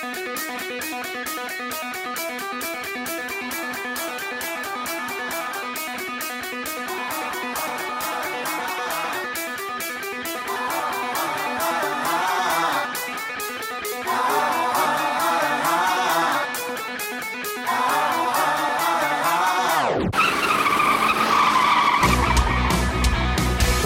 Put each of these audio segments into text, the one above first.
Thank.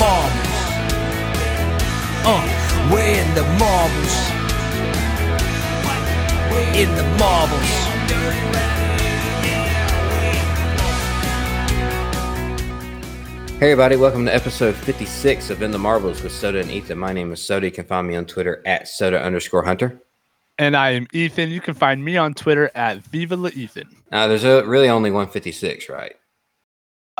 We're in the marbles. Uh, we're in the marbles. In the marbles. Hey everybody, welcome to episode 56 of In the Marbles with Soda and Ethan. My name is Soda. You can find me on Twitter at Soda underscore Hunter. And I am Ethan. You can find me on Twitter at Viva La Ethan. Now, there's a, really only 156, right?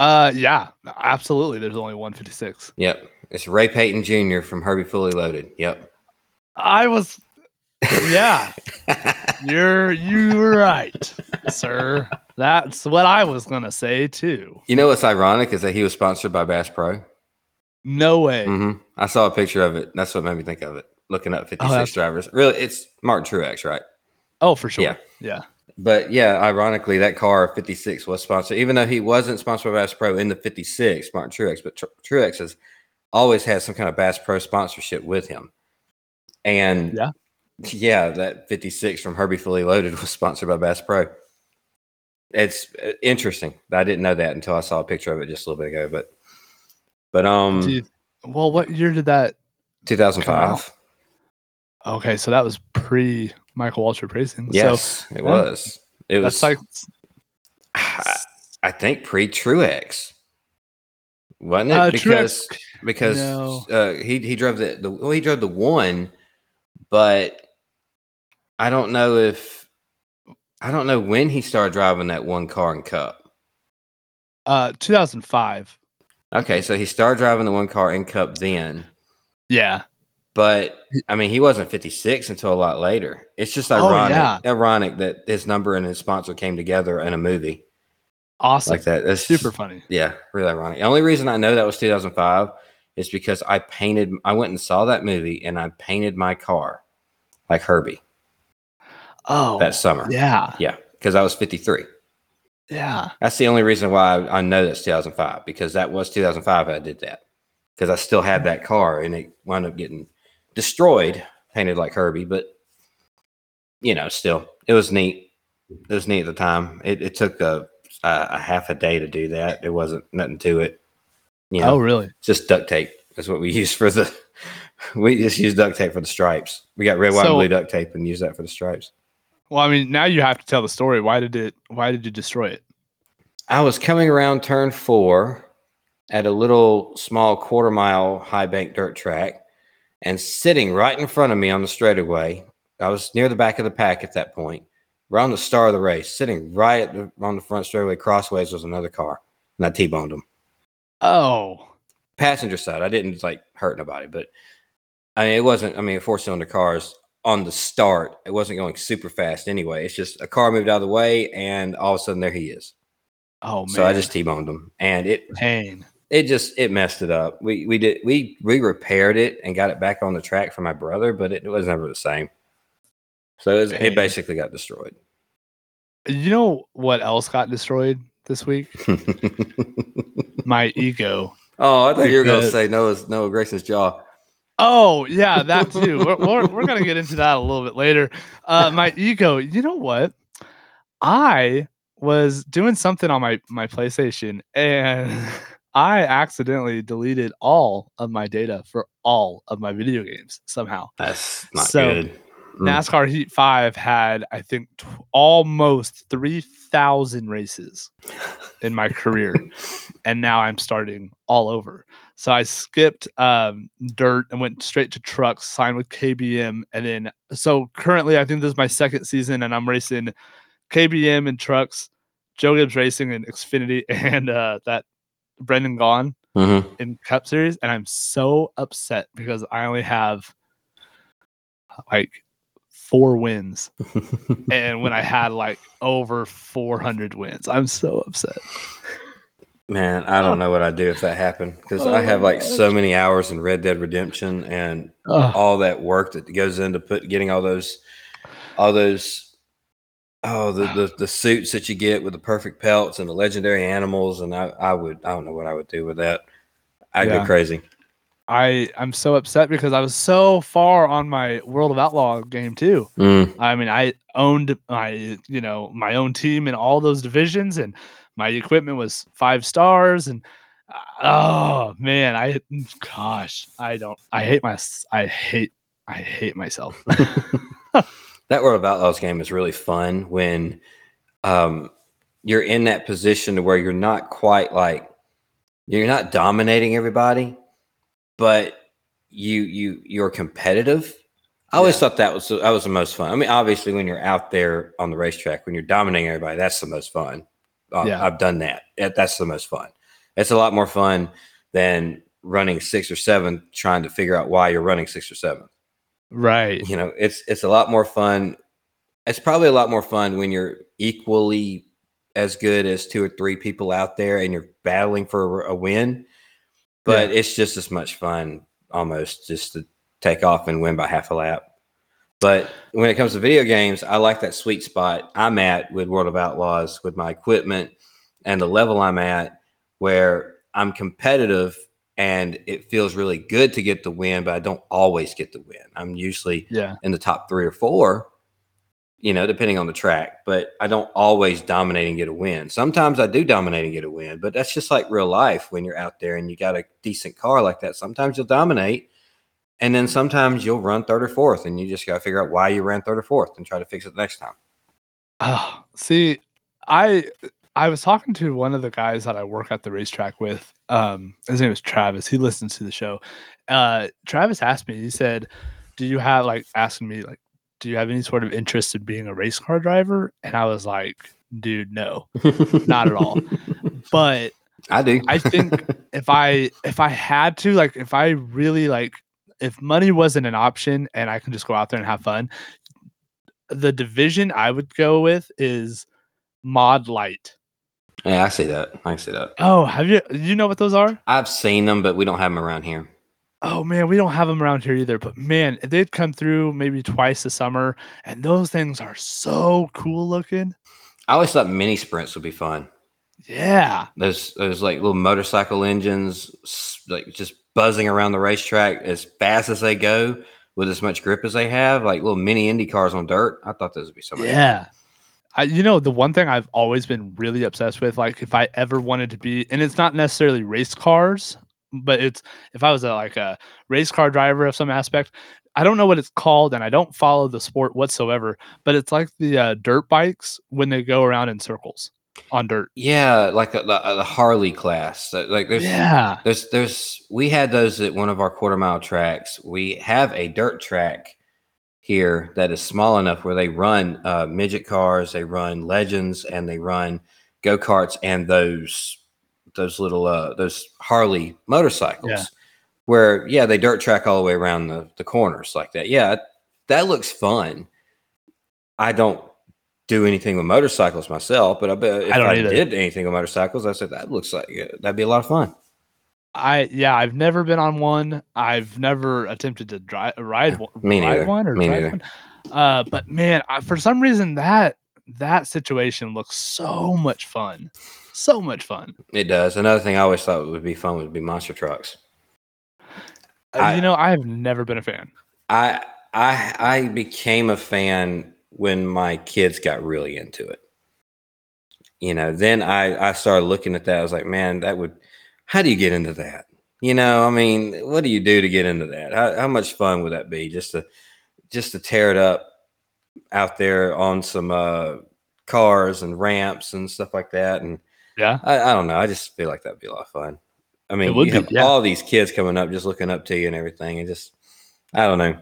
Uh, yeah, absolutely. There's only 156. Yep. It's Ray Peyton Jr. from Herbie Fully Loaded. Yep. I was, yeah, you're you're right, sir. That's what I was gonna say too. You know what's ironic is that he was sponsored by Bass Pro. No way. hmm I saw a picture of it. That's what made me think of it. Looking up 56 that's- drivers. Really, it's Martin Truex, right? Oh, for sure. Yeah. Yeah. But yeah, ironically, that car 56 was sponsored, even though he wasn't sponsored by Bass Pro in the 56, Martin Truex, but Tr- Truex has always had some kind of Bass Pro sponsorship with him. And Yeah. yeah, that 56 from Herbie Fully Loaded was sponsored by Bass Pro. It's uh, interesting. I didn't know that until I saw a picture of it just a little bit ago. But, but um, Dude, well, what year did that? 2005. Okay, so that was pre Michael Waltrip Racing. Yes, so it yeah, was. It was. That's like I, I think pre Truex, wasn't it? Uh, because Truex- because no. uh, he he drove the, the well he drove the one, but I don't know if I don't know when he started driving that one car in Cup. uh 2005. Okay, so he started driving the one car in Cup then, Yeah. But I mean he wasn't fifty six until a lot later. It's just Oh, ironic, yeah. ironic that his number and his sponsor came together in a movie Awesome. like that. That's Super funny. Yeah, really ironic. The only reason I know that was 2005 is because I painted, I went and saw that movie and I painted my car like Herbie Oh, that summer. yeah. Yeah, because I was 53. Yeah. That's the only reason why I, I know that's 2005 because that was 2005 I did that because I still had that car and it wound up getting destroyed, painted like Herbie, but you know, still, it was neat. It was neat at the time. It, it took a, a, a half a day to do that. There wasn't nothing to it. You oh, know, Oh, really? just duct tape. That's what we used for the. We just used duct tape for the stripes. We got red, white, and blue duct tape and use that for the stripes. Well, I mean, now you have to tell the story. Why did it? Why did you destroy it? I was coming around turn four at a little small quarter mile high bank dirt track, and sitting right in front of me on the straightaway. I was near the back of the pack at that point. On the star of the race, sitting right at the, on the front straightaway. Crossways was another car, and I t-boned him. Oh, passenger side. I didn't like hurt nobody, but I mean, it wasn't. I mean, four cylinder cars on the start, it wasn't going super fast anyway. It's just a car moved out of the way, and all of a sudden there he is. oh man. So I just t-boned him, and it pain. It just it messed it up. We we did we we repaired it and got it back on the track for my brother, but it was never the same. So it, was, it basically got destroyed. You know what else got destroyed this week? My ego. oh, I thought you were going to say Noah's Noah Gragson's jaw. Oh yeah, that too. we're, we're, we're gonna get into that a little bit later. Uh, my ego. You know what? I was doing something on my my PlayStation and I accidentally deleted all of my data for all of my video games somehow. That's not So- good. Mm. NASCAR Heat 5 had, I think, t- almost 3,000 races in my career. and now I'm starting all over. So I skipped um, dirt and went straight to trucks, signed with KBM. And then, so currently, I think this is my second season, and I'm racing KBM and trucks, Joe Gibbs Racing and Xfinity, and uh, that Brendan Gaughan Mhm. in Cup Series, and I'm so upset because I only have like four wins, and when I had like over 400 wins, I'm so upset. Man, I don't know what I'd do if that happened because I have like so many hours in Red Dead Redemption and Ugh. all that work that goes into put getting all those, all those, oh the the, the suits that you get with the perfect pelts and the legendary animals, and I I would I don't know what I would do with that. I'd Yeah. go crazy. I I'm so upset because I was so far on my World of Outlaw game too. Mm. I mean, I owned my you know my own team in all those divisions, and my equipment was five stars. And uh, oh man, I gosh, I don't. I hate my. I hate. I hate myself. that World of Outlaws game is really fun when um, you're in that position to where you're not quite like you're not dominating everybody, but you you you're competitive. I always Yeah. thought that was that was the most fun. I mean, obviously, when you're out there on the racetrack, when you're dominating everybody, that's the most fun. Uh, Yeah. I've done that. That- That's the most fun. It's a lot more fun than running six or seven, trying to figure out why you're running six or seven right. you know it's it's a lot more fun. It's probably a lot more fun when you're equally as good as two or three people out there and you're battling for a win but it's just as much fun almost just to take off and win by half a lap. But when it comes to video games i like that sweet spot i'm at with world of outlaws with my equipment and the level i'm at where i'm competitive and it feels really good to get the win but i don't always get the win i'm usually Yeah. in the top three or four, you know, depending on the track. But I don't always dominate and get a win. Sometimes I do dominate and get a win, but that's just like real life when you're out there and you got a decent car like that. Sometimes you'll dominate, and then sometimes you'll run third or fourth, and you just got to figure out why you ran third or fourth and try to fix it next time. Oh, see, I I was talking to one of the guys that I work at the racetrack with. Um, his name is Travis. He listens to the show. Uh, Travis asked me. He said, "Do you have like asking me like, do you have any sort of interest in being a race car driver?" And I was like, "Dude, no, not at all." But I do. I think if I if I had to, like, if I really like, if money wasn't an option and I can just go out there and have fun, the division I would go with is Mod Light. Yeah, I see that. I see that. Oh, have you you know what those are? I've seen them, but we don't have them around here. Oh man, we don't have them around here either. But man, they'd come through maybe twice a summer, and those things are so cool looking. I always thought mini sprints would be fun. Yeah, Those those like little motorcycle engines, like just buzzing around the racetrack as fast as they go with as much grip as they have, like little mini Indy cars on dirt. I thought those would be so much. fun. I, you know, the one thing I've always been really obsessed with, like if I ever wanted to be, and it's not necessarily race cars, but it's if I was a like a race car driver of some aspect. I don't know what it's called, and I don't follow the sport whatsoever. But it's like the uh, dirt bikes when they go around in circles on dirt. Yeah, like the, the, the Harley class. Uh, Like there's Yeah, there's there's we had those at one of our quarter mile tracks. We have a dirt track here that is small enough where they run uh, midget cars, they run legends, and they run go karts and those those little uh, those Harley motorcycles. Yeah. Where yeah, they dirt track all the way around the, the corners like that. Yeah, that looks fun. I don't do anything with motorcycles myself, but I bet if I I, did anything with motorcycles, I said that looks like uh, that'd be a lot of fun. I yeah, I've never been on one. I've never attempted to drive ride one, Me ride one or Me drive neither. one. Uh, but man, I, for some reason that that situation looks so much fun, so much fun. It does. Another thing I always thought would be fun would be monster trucks. Uh, I- you know, I have never been a fan. I I I became a fan when my kids got really into it. You know, then I I started looking at that. I was like, man, that would. How do you get into that? You know, I mean, what do you do to get into that? How, how much fun would that be? Just to just to tear it up out there on some uh, cars and ramps and stuff like that. And Yeah. I, I don't know. I just feel like that'd be a lot of fun. I mean, you be, have yeah. all these kids coming up, just looking up to you and everything, and just I don't know.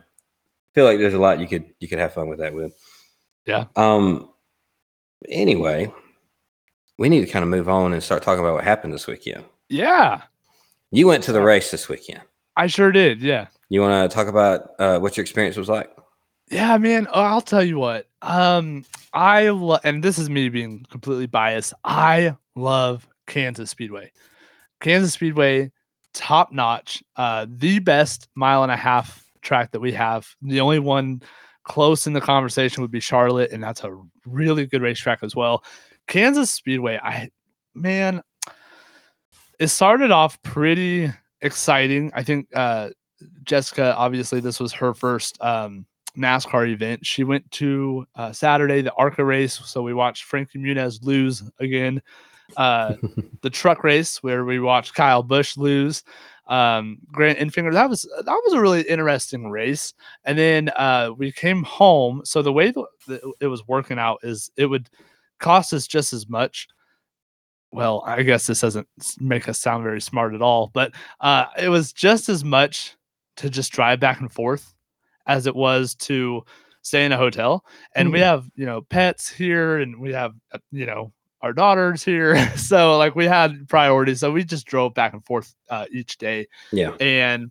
feel like there's a lot you could you could have fun with that with. Yeah. Um. Anyway, we need to kind of move on and start talking about what happened this weekend. Yeah. You went to the race this weekend. I sure did. Yeah. You want to talk about uh, what your experience was like? Yeah, man. Oh, I'll tell you what. Um, I love, and this is me being completely biased. I love Kansas Speedway. Kansas Speedway, top notch. Uh, the best mile and a half track that we have. The only one close in the conversation would be Charlotte, and that's a really good racetrack as well. Kansas Speedway, I man, it started off pretty exciting. I think uh Jessica, obviously, this was her first um, NASCAR event. She went to uh, Saturday, the ARCA race. So we watched Frankie Muniz lose again. Uh, the truck race where we watched Kyle Busch lose. Um, Grant Enfinger. That was that was a really interesting race. And then uh, we came home. So the way that it was working out is it would cost us just as much. Well, I guess this doesn't make us sound very smart at all, but uh, it was just as much to just drive back and forth as it was to stay in a hotel. And we Mhm. have, you know, pets here and we have, uh, you know, our daughters here. so like we had priorities. So we just drove back and forth uh, each day. Yeah. And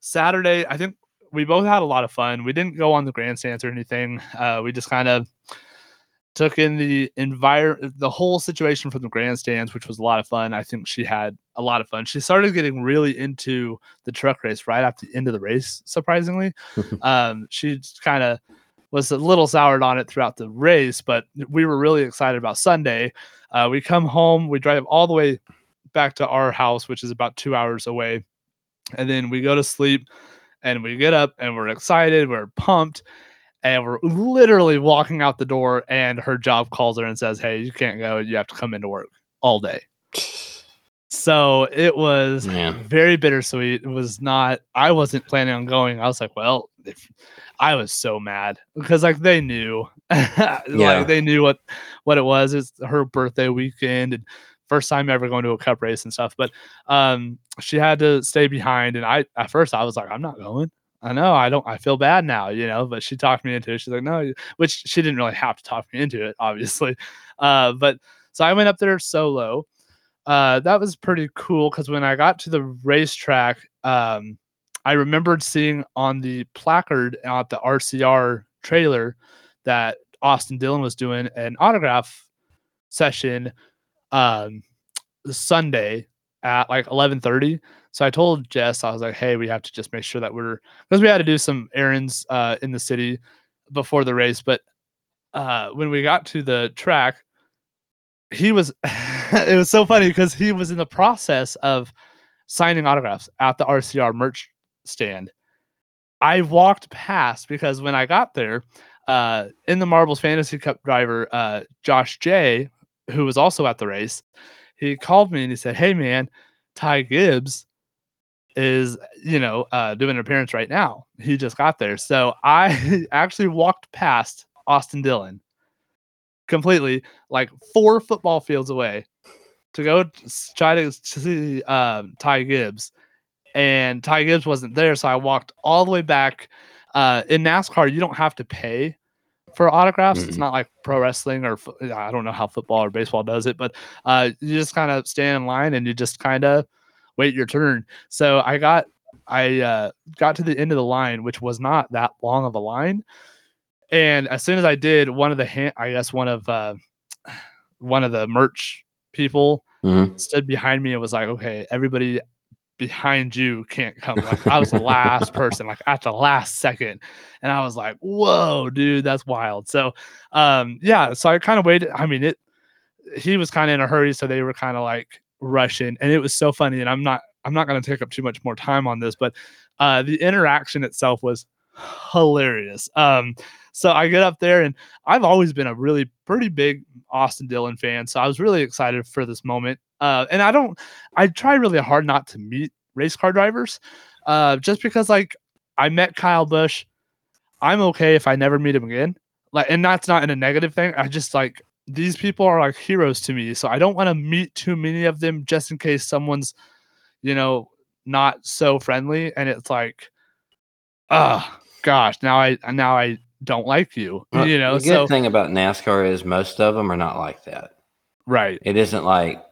Saturday, I think we both had a lot of fun. We didn't go on the grandstands or anything. Uh, we just kind of took in the environment, the whole situation from the grandstands, which was a lot of fun. I think she had a lot of fun. She started getting really into the truck race right at the end of the race, surprisingly. um, she kind of was a little soured on it throughout the race, but we were really excited about Sunday. Uh, we come home, we drive all the way back to our house, which is about two hours away, and then we go to sleep. And we get up and we're excited, we're pumped, and we're literally walking out the door. And her job calls her and says, Hey, you can't go. You have to come into work all day. So it was very bittersweet. It was not, I wasn't planning on going. I was like, well, I was so mad because like they knew, Yeah. like they knew what what it was. It's her birthday weekend and first time ever going to a cup race and stuff. But um, she had to stay behind, and I at first I was like, I'm not going. I know I don't. I feel bad now, you know. But she talked me into it. She's like, no, which she didn't really have to talk me into it, obviously. Uh, but so I went up there solo. Uh, that was pretty cool because when I got to the racetrack, um, I remembered seeing on the placard at the RCR trailer that Austin Dillon was doing an autograph session um Sunday at like 11:30. So I told Jess I was like, "Hey, we have to just make sure that we're because we had to do some errands uh in the city before the race, but uh when we got to the track he was it was so funny because he was in the process of signing autographs at the RCR merch stand. I walked past because when I got there, uh, in the Marbles Fantasy Cup driver, uh, Josh J, who was also at the race, he called me and he said, Hey man, Ty Gibbs is, you know, uh, doing an appearance right now. He just got there. So I actually walked past Austin Dillon completely, like four football fields away to go try to see um, Ty Gibbs. And Ty Gibbs wasn't there. So I walked all the way back. Uh, in NASCAR, you don't have to pay for autographs. It's Mhm. not like pro wrestling or I don't know how football or baseball does it, but uh, you just kind of stand in line and you just kind of wait your turn. So I got I uh, got to the end of the line, which was not that long of a line. And as soon as I did, one of the hand, I guess one of uh, one of the merch people Mhm. stood behind me and was like, "Okay, everybody behind you can't come." Like I was the last person, like at the last second, and I was like, "Whoa, dude, that's wild." So, um, yeah, so I kind of waited. I mean, it. He was kind of in a hurry, so they were kind of like rushing, and it was so funny. And I'm not, I'm not going to take up too much more time on this, but uh, the interaction itself was hilarious. Um, so I get up there, and I've always been a really pretty big Austin Dillon fan, so I was really excited for this moment. Uh, and I don't, I try really hard not to meet race car drivers, uh, just because like I met Kyle Busch. I'm okay if I never meet him again. Like, and that's not in a negative thing. I just like these people are like heroes to me, so I don't want to meet too many of them just in case someone's, you know, not so friendly, and it's like, ah, gosh, now I now I don't like you. Well, you know, the good so thing about NASCAR is most of them are not like that. right, It isn't like,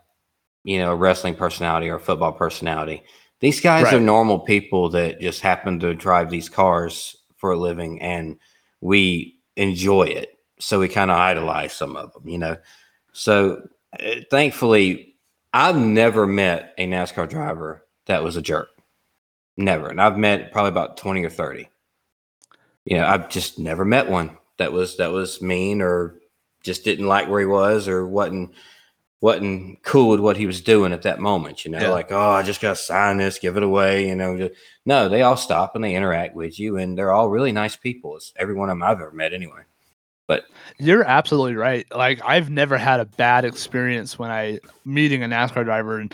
you know, a wrestling personality or a football personality. These guys are normal people that just happen to drive these cars for a living and we enjoy it. So we kind of idolize some of them, you know. So uh, thankfully, I've never met a NASCAR driver that was a jerk. Never. And I've met probably about 20 or 30. You know, I've just never met one that was that was mean or just didn't like where he was or wasn't wasn't cool with what he was doing at that moment. You know, Yeah. like oh, I just got to sign this, give it away. You know, just, no, they all stop and they interact with you, and they're all really nice people. It's every one of them I've ever met, anyway. But you're absolutely right. Like I've never had a bad experience when I meeting a NASCAR driver, and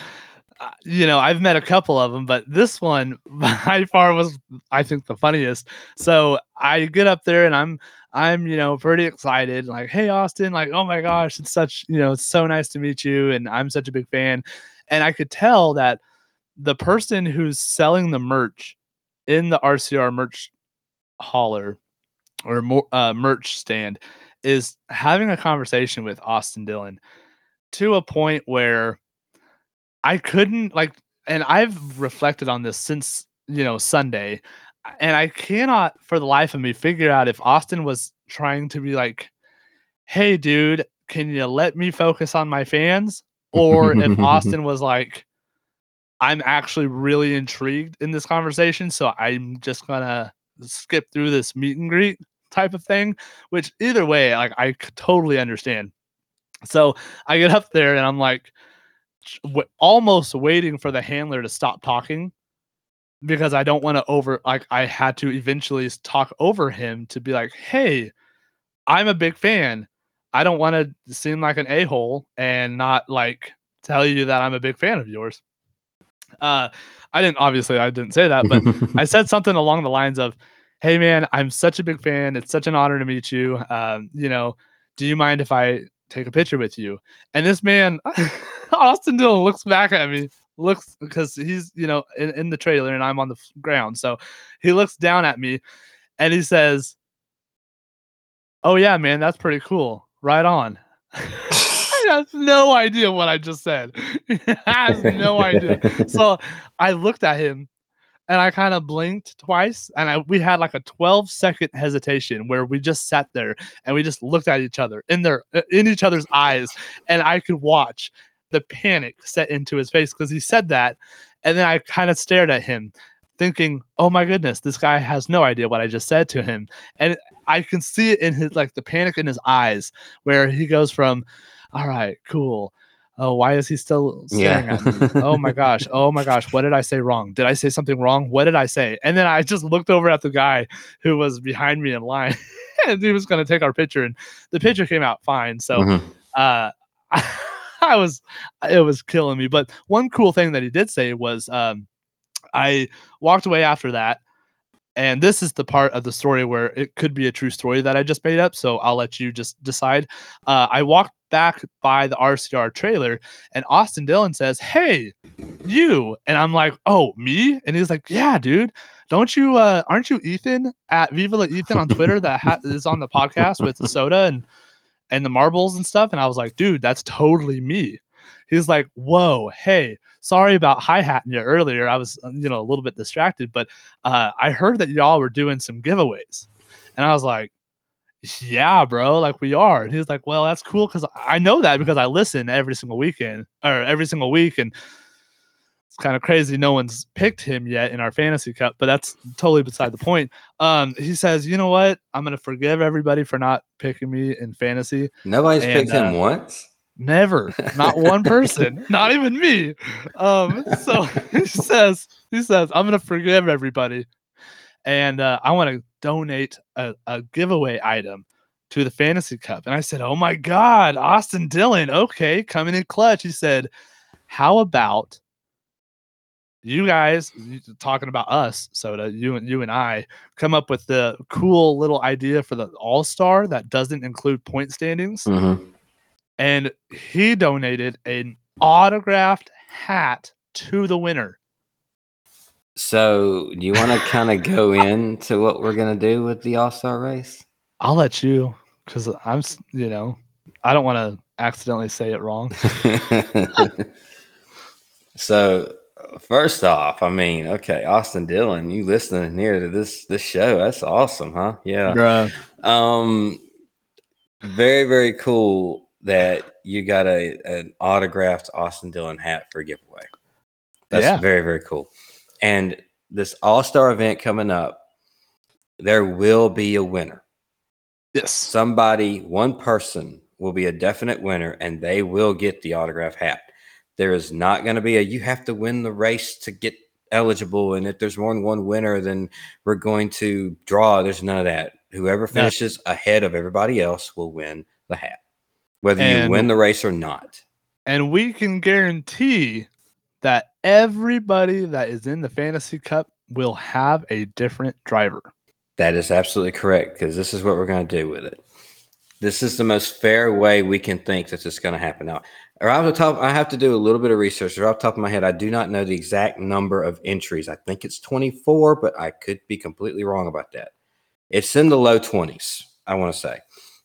uh, you know I've met a couple of them, but this one by far was I think the funniest. So I get up there and I'm I'm you know pretty excited, like hey Austin, like oh my gosh, it's such you know it's so nice to meet you, and I'm such a big fan, and I could tell that the person who's selling the merch in the RCR merch hauler or more uh, merch stand is having a conversation with Austin Dillon to a point where I couldn't like and I've reflected on this since you know Sunday and I cannot for the life of me figure out if Austin was trying to be like hey dude can you let me focus on my fans? Or if Austin was like I'm actually really intrigued in this conversation so I'm just going to skip through this meet and greet type of thing which either way like I totally understand. So i get up there and i'm like w- almost waiting for the handler to stop talking because i don't want to over like i had to eventually talk over him to be like hey i'm a big fan. I don't want to seem like an a-hole and not like tell you that i'm a big fan of yours. Uh i didn't obviously i didn't say that but I said something along the lines of, "Hey man, I'm such a big fan. It's such an honor to meet you. Um, you know, do you mind if I take a picture with you?" And this man, Austin Dillon, looks back at me, looks because he's you know in, in the trailer and I'm on the ground, so he looks down at me, and he says, "Oh yeah, man, that's pretty cool. Right on." has no idea what I just said. he has no idea so I looked at him and I kind of blinked twice and I we had like a 12 second hesitation where we just sat there and we just looked at each other in their uh, in each other's eyes and I could watch the panic set into his face because he said that and then I kind of stared at him thinking oh my goodness this guy has no idea what I just said to him and I can see it in his like the panic in his eyes where he goes from all right cool oh why is he still staring Yeah. at me? Oh my gosh. Oh my gosh. What did i say wrong? Did i say something wrong? What did i say? And then i just looked over at the guy who was behind me in line and he was going to take our picture and the picture came out fine. So Mhm. uh i was it was killing me. But one cool thing that he did say was um i walked away after that. And this is the part of the story where it could be a true story that I just made up. So I'll let you just decide. Uh, I walked back by the RCR trailer, and Austin Dillon says, "Hey, you," and I'm like, "Oh, me?" And he's like, "Yeah, dude. Don't you? Uh, aren't you Ethan at Viva La Ethan on Twitter that ha- is on the podcast with the soda and and the marbles and stuff?" And I was like, "Dude, that's totally me." He's like, "Whoa, hey." Sorry about hi hatting you earlier. I was, you know, a little bit distracted, but uh, I heard that y'all were doing some giveaways. And I was like, yeah, bro, like we are. And he was like, well, that's cool because I know that because I listen every single weekend or every single week. And it's kind of crazy. No one's picked him yet in our fantasy cup, but that's totally beside the point. Um, he says, you know what? I'm going to forgive everybody for not picking me in fantasy. Nobody's And, picked him uh, once. Never, not one person, not even me. Um, so he says, he says, I'm gonna forgive everybody, and uh, I want to donate a, a giveaway item to the fantasy cup. And I said, Oh my God, Austin Dillon, okay, coming in clutch. He said, How about you guys talking about us, Soda, you and you and I come up with the cool little idea for the All Star that doesn't include point standings, Mhm. and he donated an autographed hat to the winner. So, do you want to kind of go into what we're gonna do with the All Star race? I'll let you because I'm, you know, I don't want to accidentally say it wrong. so, first off, I mean, okay, Austin Dillon, you listening here to this this show? That's awesome, huh? Yeah. Bruh. Um, very very cool that you got a an autographed Austin Dillon hat for a giveaway. That's Yeah. very very cool. And this All Star event coming up, there will be a winner. Yes. Somebody, one person will be a definite winner, and they will get the autograph hat. There is not going to be a you have to win the race to get eligible, and if there's more than one winner, then we're going to draw. There's none of that. Whoever No. finishes ahead of everybody else will win the hat, whether you win the race or not. And we can guarantee that everybody that is in the fantasy cup will have a different driver. That is absolutely correct because this is what we're going to do with it. This is the most fair way we can think that this is going to happen. Now, off the top, I have to do a little bit of research. Off the top of my head, I do not know the exact number of entries. I think it's 24, but I could be completely wrong about that. It's in the low 20s, I want to say,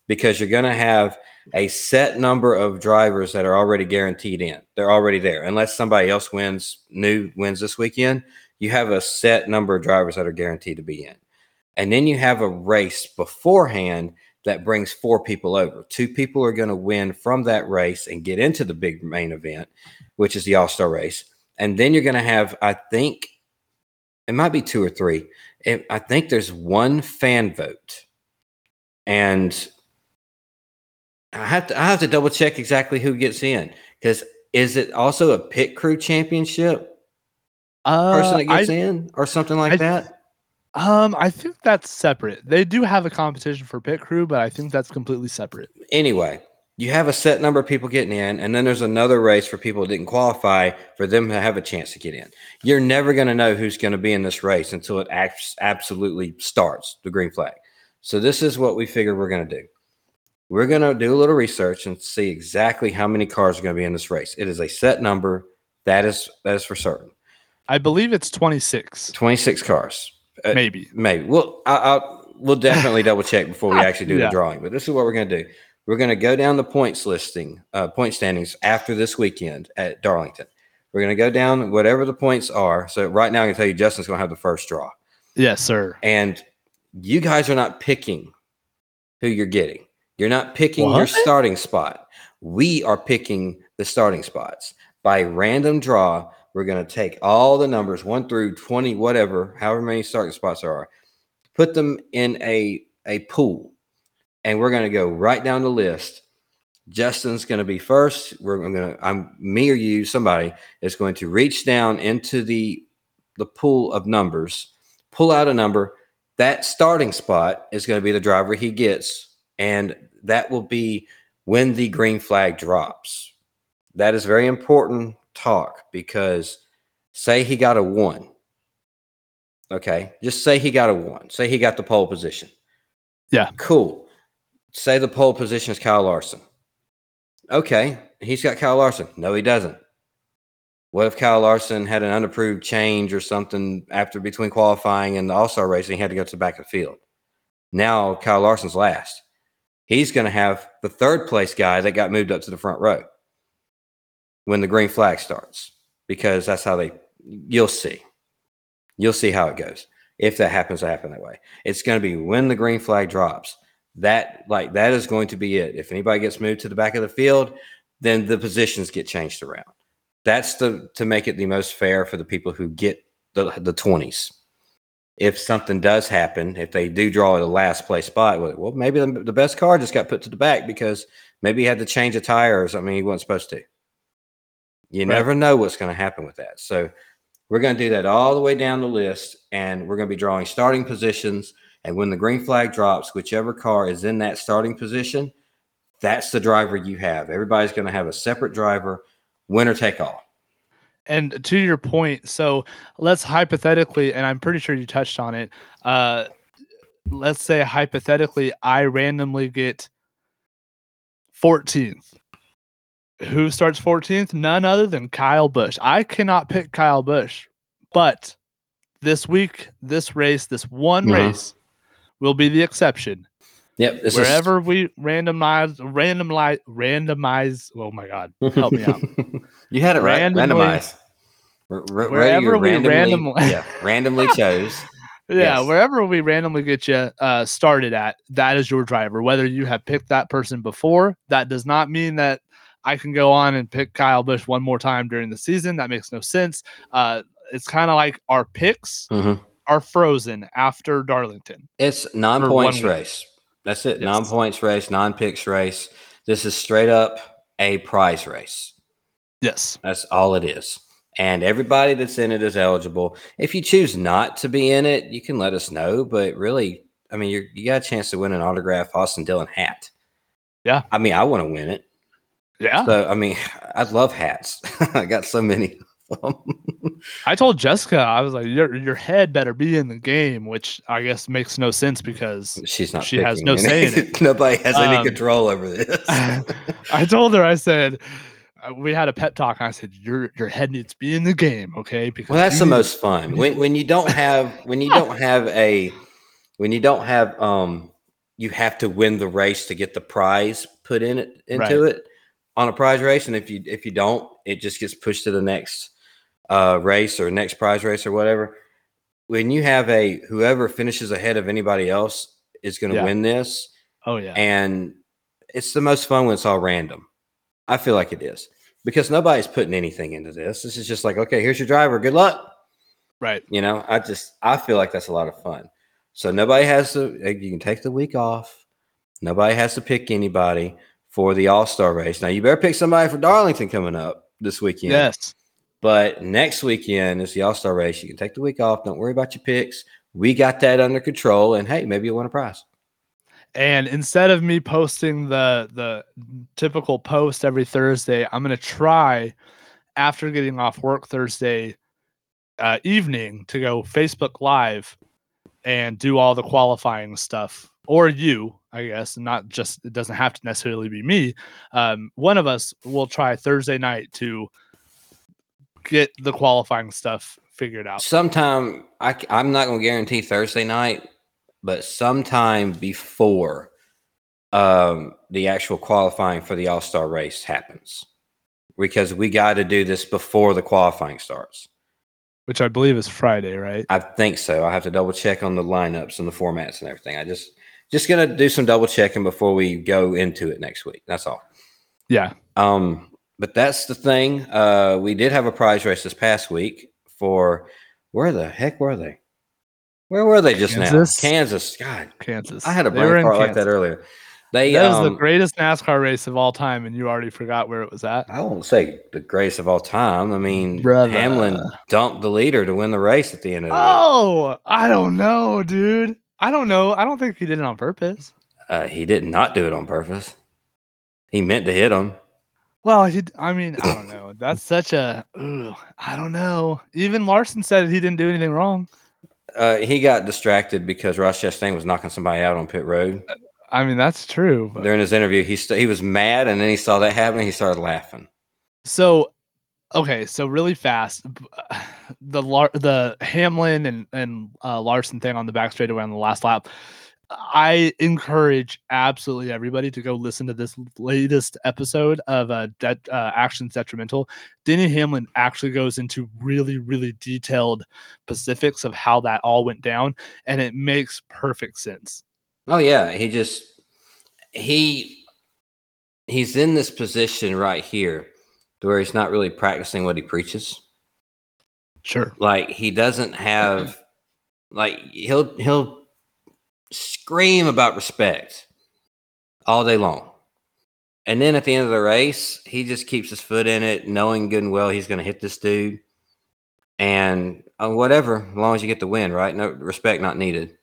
because you're going to have a set number of drivers that are already guaranteed in. They're already there. Unless somebody else wins, new wins this weekend, you have a set number of drivers that are guaranteed to be in. And then you have a race beforehand that brings four people over. Two people are going to win from that race and get into the big main event, which is the All Star race. And then you're going to have, I think, it might be two or three. It, I think there's one fan vote, and I have to I have to double check exactly who gets in because is it also a pit crew championship person Uh, that gets I, in or something like I- that? um, I think that's separate. They do have a competition for pit crew, but I think that's completely separate. anyway, you have a set number of people getting in, and then there's another race for people who didn't qualify for them to have a chance to get in. You're never going to know who's going to be in this race until it acts, absolutely starts the green flag. So this is what we figure we're going to do. We're going to do a little research and see exactly how many cars are going to be in this race. It is a set number. That is that is for certain. I believe it's 26, 26 cars. Uh, maybe. Maybe. Well, I, I'll, we'll definitely double check before we actually do Yeah. the drawing. But this is what we're going to do. We're going to go down the points listing, uh, point standings after this weekend at Darlington. We're going to go down whatever the points are. So right now, I can tell you Justin's going to have the first draw, Yes, sir. and you guys are not picking who you're getting. You're not picking your starting spot. We are picking the starting spots by random draw. We're going to take all the numbers one through 20, whatever, however many starting spots there are, put them in a, a pool, and we're going to go right down the list. Justin's going to be first. We're going to, I'm me or you, somebody is going to reach down into the the pool of numbers, pull out a number. That starting spot is going to be the driver he gets, and that will be when the green flag drops. That is very important talk because say he got a one. Okay, just say he got a one. Say he got the pole position. Yeah. Cool. Say the pole position is Kyle Larson. Okay, he's got Kyle Larson. No, he doesn't. What if Kyle Larson had an unapproved change or something after between qualifying and the All Star race and he had to go to the back of the field? Now Kyle Larson's last. He's going to have the third place guy that got moved up to the front row when the green flag starts because that's how they, you'll see. You'll see how it goes. If that happens to happen that way, it's going to be when the green flag drops. That like that is going to be it. If anybody gets moved to the back of the field, then the positions get changed around. That's the to make it the most fair for the people who get the the twenties. If something does happen, if they do draw the last place spot, well, maybe the, the best car just got put to the back because maybe he had to change a tire or something he wasn't supposed to. You Right. never know what's going to happen with that. So we're going to do that all the way down the list, and we're going to be drawing starting positions. And when the green flag drops, whichever car is in that starting position, that's the driver you have. Everybody's going to have a separate driver, winner take all. And to your point, so let's hypothetically, and I'm pretty sure you touched on it. Uh, let's say hypothetically, I randomly get 14th. Who starts 14th? None other than Kyle Busch. I cannot pick Kyle Busch, but this week, this race, this one Mhm. race will be the exception. Yep. Wherever we randomize, randomize, randomize. Oh my God, help me out. you had it right. Randomly- Randomized. R- r- Wherever we randomly- yeah, randomly chose. Yeah, Yes. wherever we randomly get you uh, started at, that is your driver. Whether you have picked that person before, that does not mean that I can go on and pick Kyle Busch one more time during the season. That makes no sense. Uh, it's kind of like our picks Mhm. are frozen after Darlington. It's non points week. race. That's it. Yes. Non points race, non picks race. This is straight up a prize race. Yes. That's all it is. And everybody that's in it is eligible. If you choose not to be in it, you can let us know. But really, I mean, you're, you got a chance to win an autograph Austin Dillon hat. Yeah. I mean, I want to win it. Yeah. So, I mean, I love hats. I got so many of them. I told Jessica, I was like, your your head better be in the game, which I guess makes no sense because She's not. She has no any- say in it. Nobody has any Um, control over this. I told her, I said, we had a pep talk. And I said, your your head needs to be in the game, okay? Because Well, that's the most fun when when you don't have when you don't have a when you don't have um you have to win the race to get the prize put in it into it on a prize race, and if you if you don't, it just gets pushed to the next uh race or next prize race or whatever. When you have a whoever finishes ahead of anybody else is going to Yeah. win this, Oh yeah. and it's the most fun when it's all random. I feel like it is because nobody's putting anything into this. This is just like, okay, here's your driver. Good luck. right. You know, I just I feel like that's a lot of fun. So nobody has to. uh, You can take the week off. Nobody has to pick anybody for the All Star race. Now you better pick somebody for Darlington coming up this weekend. Yes. But next weekend is the All Star race. You can take the week off. Don't worry about your picks. We got that under control. And hey, maybe you'll win a prize. And instead of me posting the the typical post every Thursday, I'm gonna try after getting off work Thursday uh, evening to go Facebook Live and do all the qualifying stuff. Or you, I guess, not just it doesn't have to necessarily be me. Um, one of us will try Thursday night to get the qualifying stuff figured out. Sometime I, I, am not going to guarantee Thursday night, but sometime before um, the actual qualifying for the All Star race happens, because we got to do this before the qualifying starts. Which I believe is Friday, right? I think so. I have to double check on the lineups and the formats and everything. I just just gonna do some double checking before we go into it next week. That's all. Yeah. Um, but that's the thing. Uh, we did have a prize race this past week for where the heck were they? Where were they just Kansas? now? Kansas. God, Kansas. I had a brain in fart like that earlier. They That was the um, greatest NASCAR race of all time, and you already forgot where it was at. I won't say the greatest of all time. I mean, Brother. Hamlin dumped the leader to win the race at the end of it. Oh, I don't know, dude. I don't know. I don't think he did it on purpose. Uh, he did not do it on purpose. He meant to hit him. Well, he. I mean, I don't know. That's such a. Ugh, I don't know. Even Larson said he didn't do anything wrong. Uh, he got distracted because Ross Chastain was knocking somebody out on pit road. I mean, that's true. but- During his interview, he st- he was mad, and then he saw that happen. He started laughing. So, okay, so really fast, the Lar- the Hamlin and and uh, Larson thing on the back straightaway on the last lap. I encourage absolutely everybody to go listen to this latest episode of uh, Det- uh, Actions Detrimental. Denny Hamlin actually goes into really, really detailed specifics of how that all went down, and it makes perfect sense. Oh yeah, he just he he's in this position right here where he's not really practicing what he preaches. Sure. Like he doesn't have like he'll he'll scream about respect all day long. And then at the end of the race, he just keeps his foot in it, knowing good and well he's going to hit this dude. And uh, whatever, as long as you get the win, right? No respect not needed.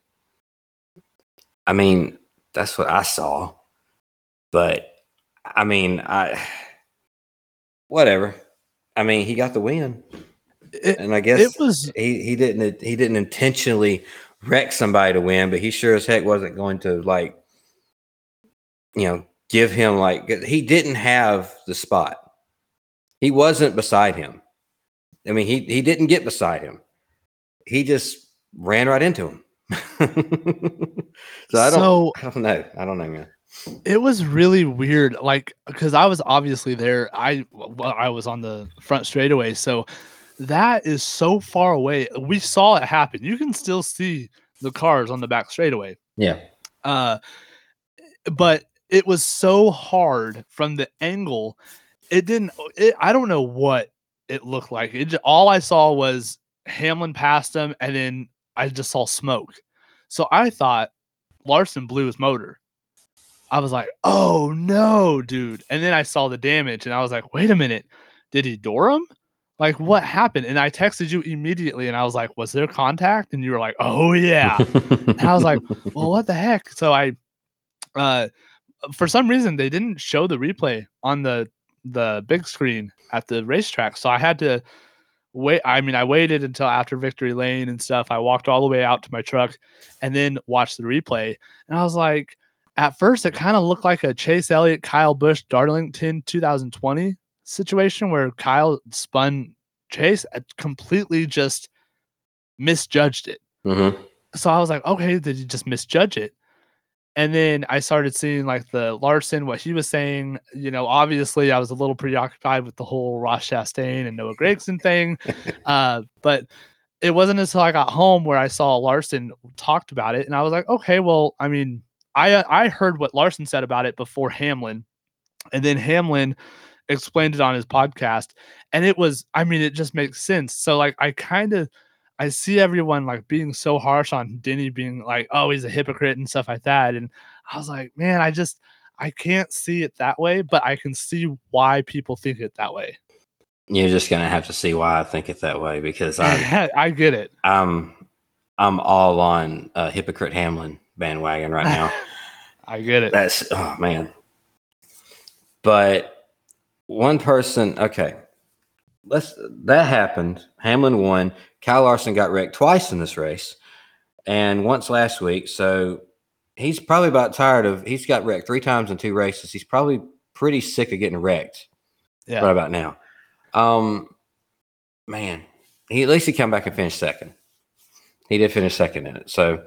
I mean, that's what I saw. But I mean, I whatever. I mean, he got the win, It, and I guess it was he he didn't he didn't intentionally wreck somebody to win, but he sure as heck wasn't going to like, you know, give him like he didn't have the spot. He wasn't beside him. I mean, he he didn't get beside him. He just ran right into him. so I don't so I don't know. I don't know, man. it was really weird like because i was obviously there i well, i was on the front straightaway so that is so far away we saw it happen. You can still see the cars on the back straightaway. Yeah. uh but it was so hard from the angle it didn't it, i don't know what it looked like. It all i saw was hamlin passed him and then i just saw smoke. So i thought larson blew his motor. I was like oh no dude. And then i saw the damage and i was like wait a minute. Did he door him like what happened and i texted you immediately and i was like was there contact and you were like oh yeah and I was like, well, what the heck? So I, uh, for some reason, they didn't show the replay on the the big screen at the racetrack, so I had to wait. I mean, I waited until after victory lane and stuff. I walked all the way out to my truck, and then watched the replay. And I was like, at first, it kind of looked like a Chase Elliott, Kyle Busch, Darlington 2020 situation where Kyle spun Chase, uh, completely just misjudged it Mhm. so I was like, okay, did you just misjudge it? And then I started seeing like the Larson, what he was saying. You know, obviously I was a little preoccupied with the whole Ross Chastain and Noah Gragson thing. uh, but it wasn't until I got home where I saw Larson talked about it. And I was like, okay, well, I mean, I I heard what Larson said about it before Hamlin. And then Hamlin explained it on his podcast. And it was, I mean, it just makes sense. So like I kind of I see everyone like being so harsh on Denny being like, oh, he's a hypocrite and stuff like that. And I was like, man, I just I can't see it that way, but I can see why people think it that way. You're just gonna have to see why I think it that way because I I get it. I'm I'm all on uh, hypocrite Hamlin bandwagon right now. I get it. That's oh man. But one person, okay. Let's that happened. Hamlin won. Kyle Larson got wrecked twice in this race, and once last week. So he's probably about tired of. He's got wrecked three times in two races. He's probably pretty sick of getting wrecked Yeah. right about now. Um, man, he at least he come back and finished second. He did finish second in it, so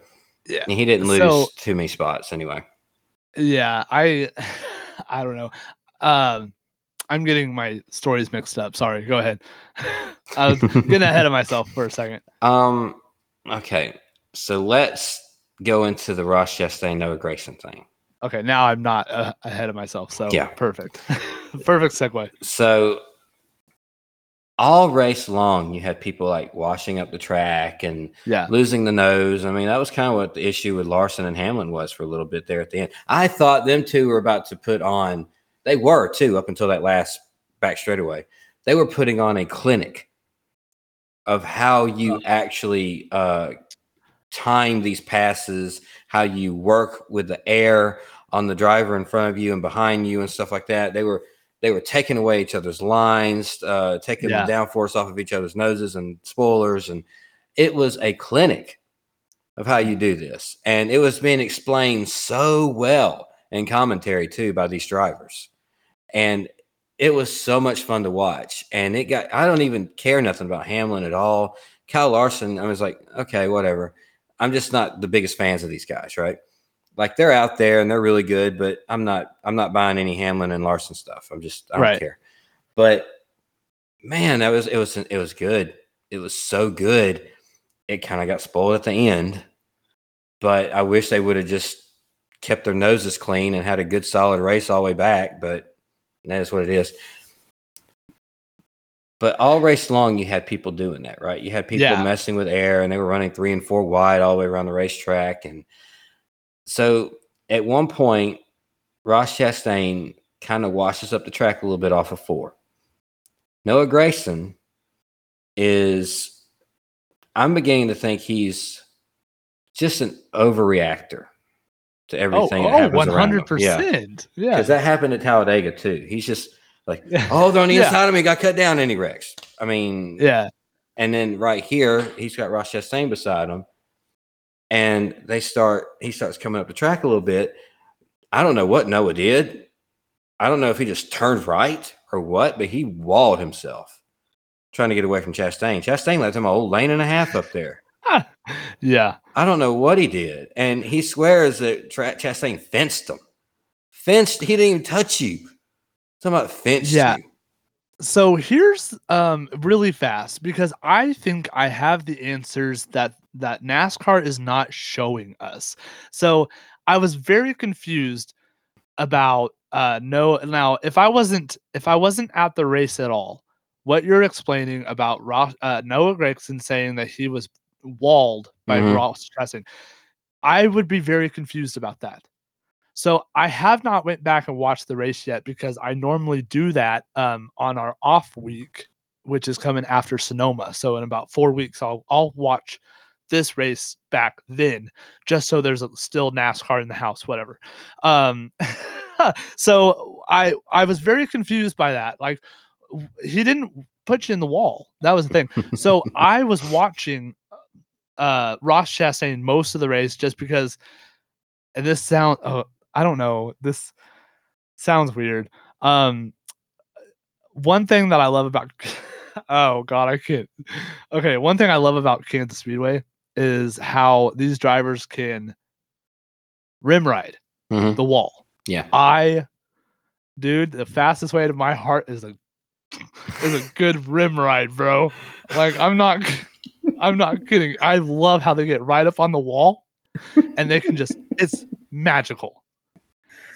Yeah. he didn't lose So- too many spots anyway. Yeah, I I don't know. Um I'm getting my stories mixed up. Sorry, go ahead. I was getting ahead of myself for a second. Um. Okay. So let's go into the Ross Chastain Noah Gragson thing. Okay, now I'm not uh, ahead of myself. So Yeah. perfect. perfect segue. So all race long, you had people like washing up the track and Yeah. losing the nose. I mean, that was kind of what the issue with Larson and Hamlin was for a little bit there at the end. I thought them two were about to put on. They were too up until that last back straightaway. They were putting on a clinic of how you actually uh, time these passes, how you work with the air on the driver in front of you and behind you and stuff like that. They were they were taking away each other's lines, uh, taking Yeah. the downforce off of each other's noses and spoilers, and it was a clinic of how you do this, and it was being explained so well in commentary too by these drivers, and it was so much fun to watch. And it got I don't even care nothing about Hamlin at all. Kyle Larson, I was like, okay, whatever. I'm just not the biggest fans of these guys, right? Like they're out there and they're really good, but I'm not I'm not buying any Hamlin and Larson stuff. I'm just I don't Right. care. But man, that was it was it was good. It was so good. It kind of got spoiled at the end. But I wish they would have just kept their noses clean and had a good solid race all the way back. But that is what it is. But all race long, you had people doing that, right? You had people Yeah. messing with air, and they were running three and four wide all the way around the racetrack. And so, at one point, Ross Chastain kind of washes up the track a little bit off of four. Noah Gragson is, I'm beginning to think he's just an overreactor to Oh, everything that oh happens around him. Yeah, 100%. Yeah. because that happened at Talladega too. He's just Like, oh, they're on the Yeah. inside of me, got cut down, and he wrecks. I mean, Yeah. and then right here, he's got Ross Chastain beside him, and they start. He starts coming up the track a little bit. I don't know what Noah did. I don't know if he just turned right or what, but he walled himself trying to get away from Chastain. Chastain left him a whole lane and a half up there. Yeah. I don't know what he did, and he swears that Tra- Chastain fenced him. Fenced. He didn't even touch you. Talking about fenced Yeah. you. So here's um really fast because I think I have the answers that that NASCAR is not showing us. So I was very confused about uh no now if I wasn't if I wasn't at the race at all, what you're explaining about Ross, uh, Noah Gragson saying that he was walled by Mhm. Ross Chastain, I would be very confused about that. So I have not went back and watched the race yet because I normally do that um, on our off week, which is coming after Sonoma. So in about four weeks, I'll I'll watch this race back then, just so there's a, still NASCAR in the house, whatever. Um, so I I was very confused by that. Like he didn't put you in the wall. That was the thing. So I was watching uh Ross Chastain most of the race just because and this sound oh I don't know this sounds weird um one thing that I love about oh god I can't okay one thing I love about Kansas Speedway is how these drivers can rim ride Mhm. the wall Yeah. I dude the fastest way to my heart is a is a good rim ride bro like I'm not I'm not kidding. I love how they get right up on the wall and they can just it's magical.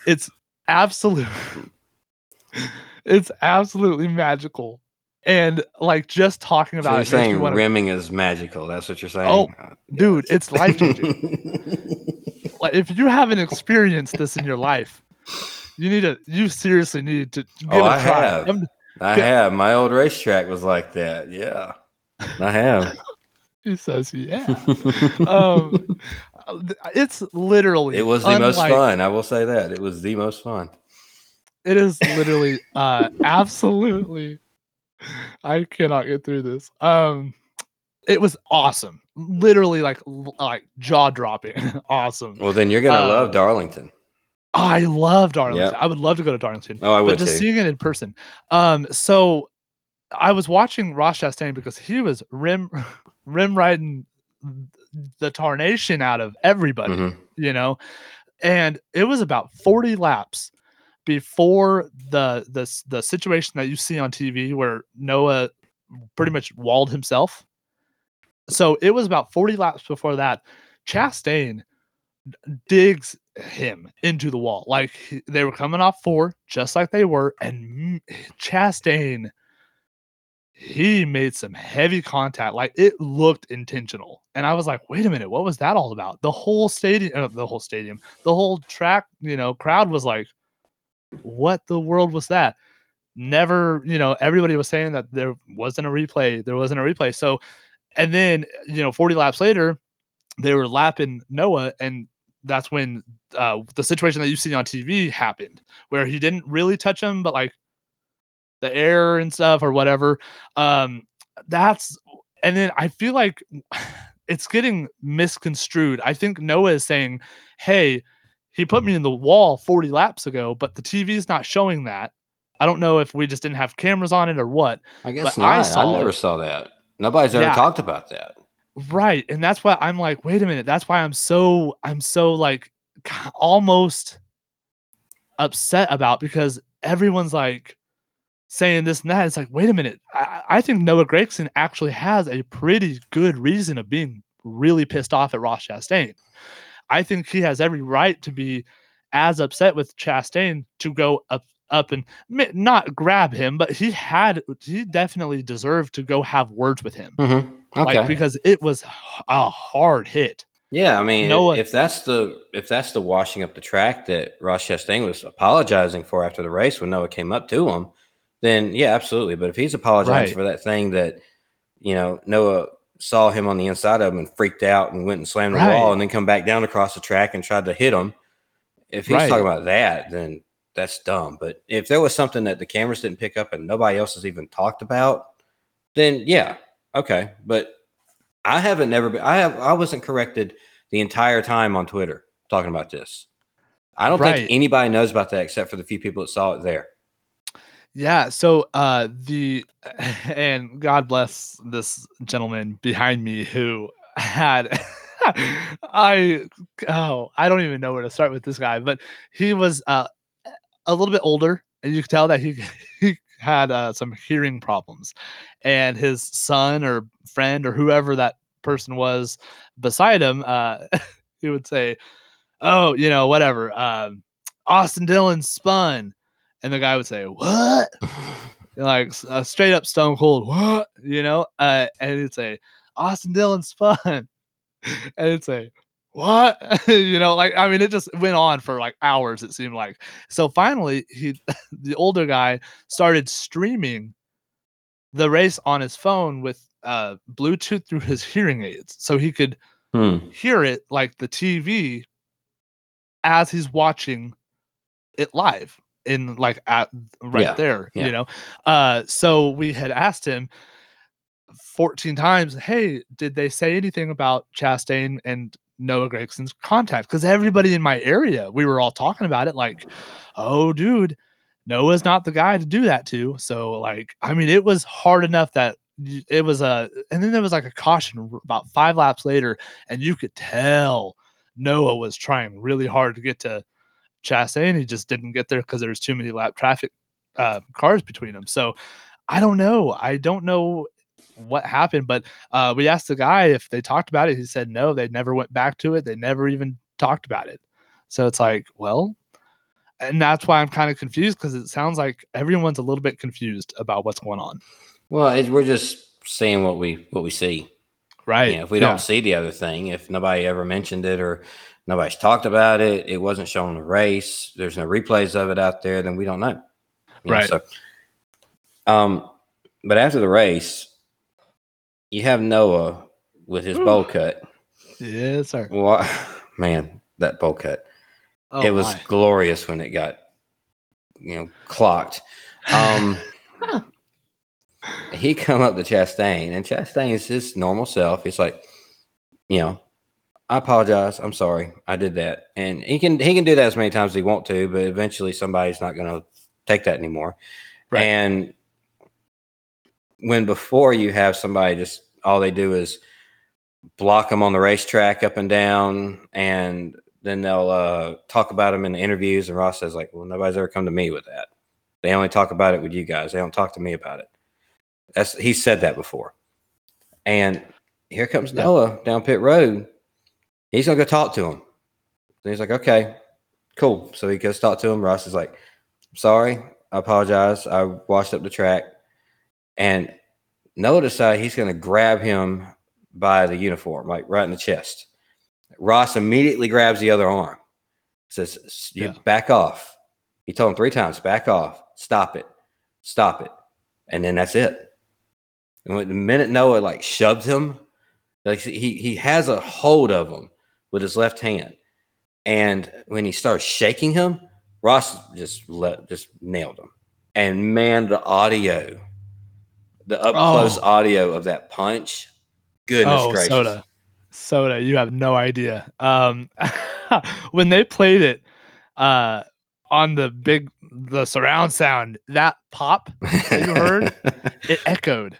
It's absolute it's absolutely magical. And like just talking So about you're it saying me wanna- rimming is magical. That's what you're saying. Oh, dude, it's life changing. changing. like if you haven't experienced this in your life, you need to you seriously need to give Oh, it a I try. have. I'm- I have. My old racetrack was like that. Yeah. I have. He says yeah. um it's literally it was the most fun. I will say that. It was the most fun. It is literally uh absolutely I cannot get through this. Um it was awesome. Literally like like jaw dropping. awesome. Well, then you're to Uh, love Darlington. I love Darlington. Yep. I would love to go to Darlington. Oh, I but would just too. seeing it in person. Um so I was watching Ross Chastain because he was rim rim riding the tarnation out of everybody. Mhm. you know and it was about 40 laps before the the the situation that you see on TV where Noah pretty much walled himself so it was about 40 laps before that Chastain digs him into the wall like he- they were coming off four just like they were and Chastain he made some heavy contact like it looked intentional. And i was like wait a minute what was that all about? The whole stadium uh, the whole stadium the whole track you know crowd was like what the world was that? Never you know everybody was saying that there wasn't a replay there wasn't a replay. So and then you know 40 laps later they were lapping noah and that's when uh, the situation that you see on tv happened where he didn't really touch him but like the air and stuff or whatever um that's and then i feel like it's getting misconstrued i think noah is saying hey he put me in the wall 40 laps ago but the tv's not showing that i don't know if we just didn't have cameras on it or what I guess but I not. I, saw never it. saw that. Nobody's ever Yeah. talked about that. right and that's why i'm like wait a minute that's why i'm so i'm so like almost upset about because everyone's like saying this and that it's like wait a minute i, I think noah gragson actually has a pretty good reason of being really pissed off at ross chastain i think he has every right to be as upset with chastain to go up up and not grab him but he had he definitely deserved to go have words with him Mm-hmm. Okay. like because it was a hard hit. yeah, I mean, Noah- if that's the if that's the washing up the track that Ross Chastain was apologizing for after the race when Noah came up to him, then yeah, absolutely. But if he's apologizing Right. for that thing that you know Noah saw him on the inside of him and freaked out and went and slammed the wall and then come back down across the track and tried to hit him, if he's Right. talking about that, then that's dumb. But if there was something that the cameras didn't pick up and nobody else has even talked about, then yeah, okay. But I haven't never been. I have. I wasn't corrected the entire time on Twitter talking about this. I don't Right. think anybody knows about that except for the few people that saw it there. Yeah. So uh the and God bless this gentleman behind me who had I oh I don't even know where to start with this guy, but he was uh a little bit older and you could tell that he he had uh, some hearing problems and his son or friend or whoever that person was beside him uh he would say oh you know whatever um austin dillon spun and the guy would say what? Like s- uh, straight up stone cold what? You know? Uh and he'd say austin dillon spun and it'd say what? You know like i mean it just went on for like hours it seemed like. So finally he the older guy started streaming the race on his phone with uh bluetooth through his hearing aids so he could Hmm. hear it like the tv as he's watching it live in like at right Yeah, there yeah. you know? Uh so we had asked him 14 times hey did they say anything about chastain and noah gragson's contact? Because everybody in my area we were all talking about it like oh dude noah's not the guy to do that to. So like i mean it was hard enough that it was a and then there was like a caution about five laps later and you could tell noah was trying really hard to get to Chastain. He just didn't get there because there was too many lap traffic uh, cars between them. So I don't know. I don't know what happened, but uh, we asked the guy if they talked about it. He said no, they never went back to it. They never even talked about it. So it's like, well, and that's why I'm kind of confused because it sounds like everyone's a little bit confused about what's going on. Well, it, we're just seeing what we what we see. Right. You know, if we don't see the other thing, if nobody ever mentioned it or nobody's talked about it, it wasn't shown in the race. There's no replays of it out there. Then we don't know. You know, Right. so, um, but after the race, you have Noah with his bowl cut. Yes, sir. Well, man, that bowl cut. Oh, it was my. glorious when it got, you know, clocked. Um, he come up to Chastain, and Chastain is his normal self. He's like, you know, I apologize. I'm sorry. I did that, and he can he can do that as many times as he want to, but eventually somebody's not going to take that anymore. Right. And when before you have somebody just all they do is block them on the racetrack up and down, and then they'll uh, talk about them in the interviews. And Ross says like, "Well, nobody's ever come to me with that. They only talk about it with you guys. They don't talk to me about it." That's he said that before. And here comes Yeah. Noah down pit road. He's gonna go talk to him. And he's like, "Okay, cool." So he goes talk to him. Ross is like, "Sorry, I apologize. I washed up the track." And Noah decided he's gonna grab him by the uniform, like right in the chest. Ross immediately grabs the other arm, says, you Yeah. back off. He told him three times, back off, stop it, stop it. And then that's it. And when the minute Noah like shoved him, like he he has a hold of him with his left hand. And when he starts shaking him, Ross just let just nailed him. And man, the audio, the up close Oh. audio of that punch, goodness oh, gracious. soda, soda. You have no idea. Um, when they played it, uh, on the big the surround sound, that pop that you heard, it echoed.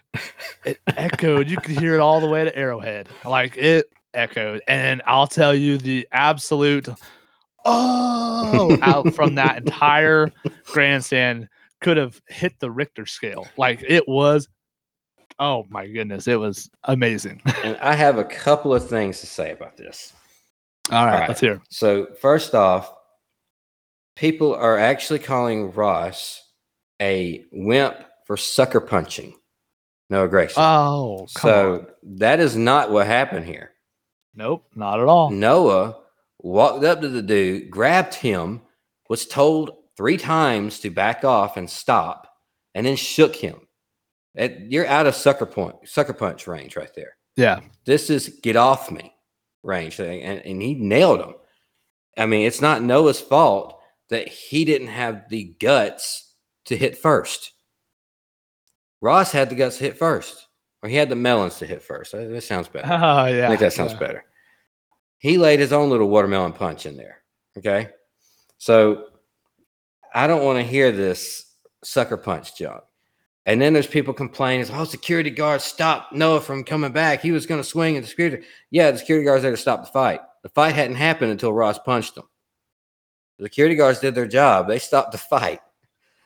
It echoed. You could hear it all the way to Arrowhead. Like it echoed. And I'll tell you the absolute oh out from that entire grandstand could have hit the Richter scale. Like it was oh my goodness, it was amazing. and I have a couple of things to say about this. All right, right. let's hear. So first off, people are actually calling Ross a wimp for sucker punching No Gragson. Oh, so on. that is not what happened here. Nope, not at all. Noah walked up to the dude, grabbed him, was told three times to back off and stop, and then shook him. It- you're out of sucker point, sucker punch range right there. Yeah. This is get off me range thing, and, and he nailed him. I mean, it's not Noah's fault that he didn't have the guts to hit first. Ross had the guts to hit first, or he had the melons to hit first. That, sounds better. Oh yeah. I think that sounds yeah. better. He laid his own little watermelon punch in there. Okay. So I don't want to hear this sucker punch junk. And then there's people complaining, oh, security guard stopped Noah from coming back. He was going to swing at the security. Yeah, the security guards there to stop the fight. The fight hadn't happened until Ross punched them. The security guards did their job. They stopped the fight.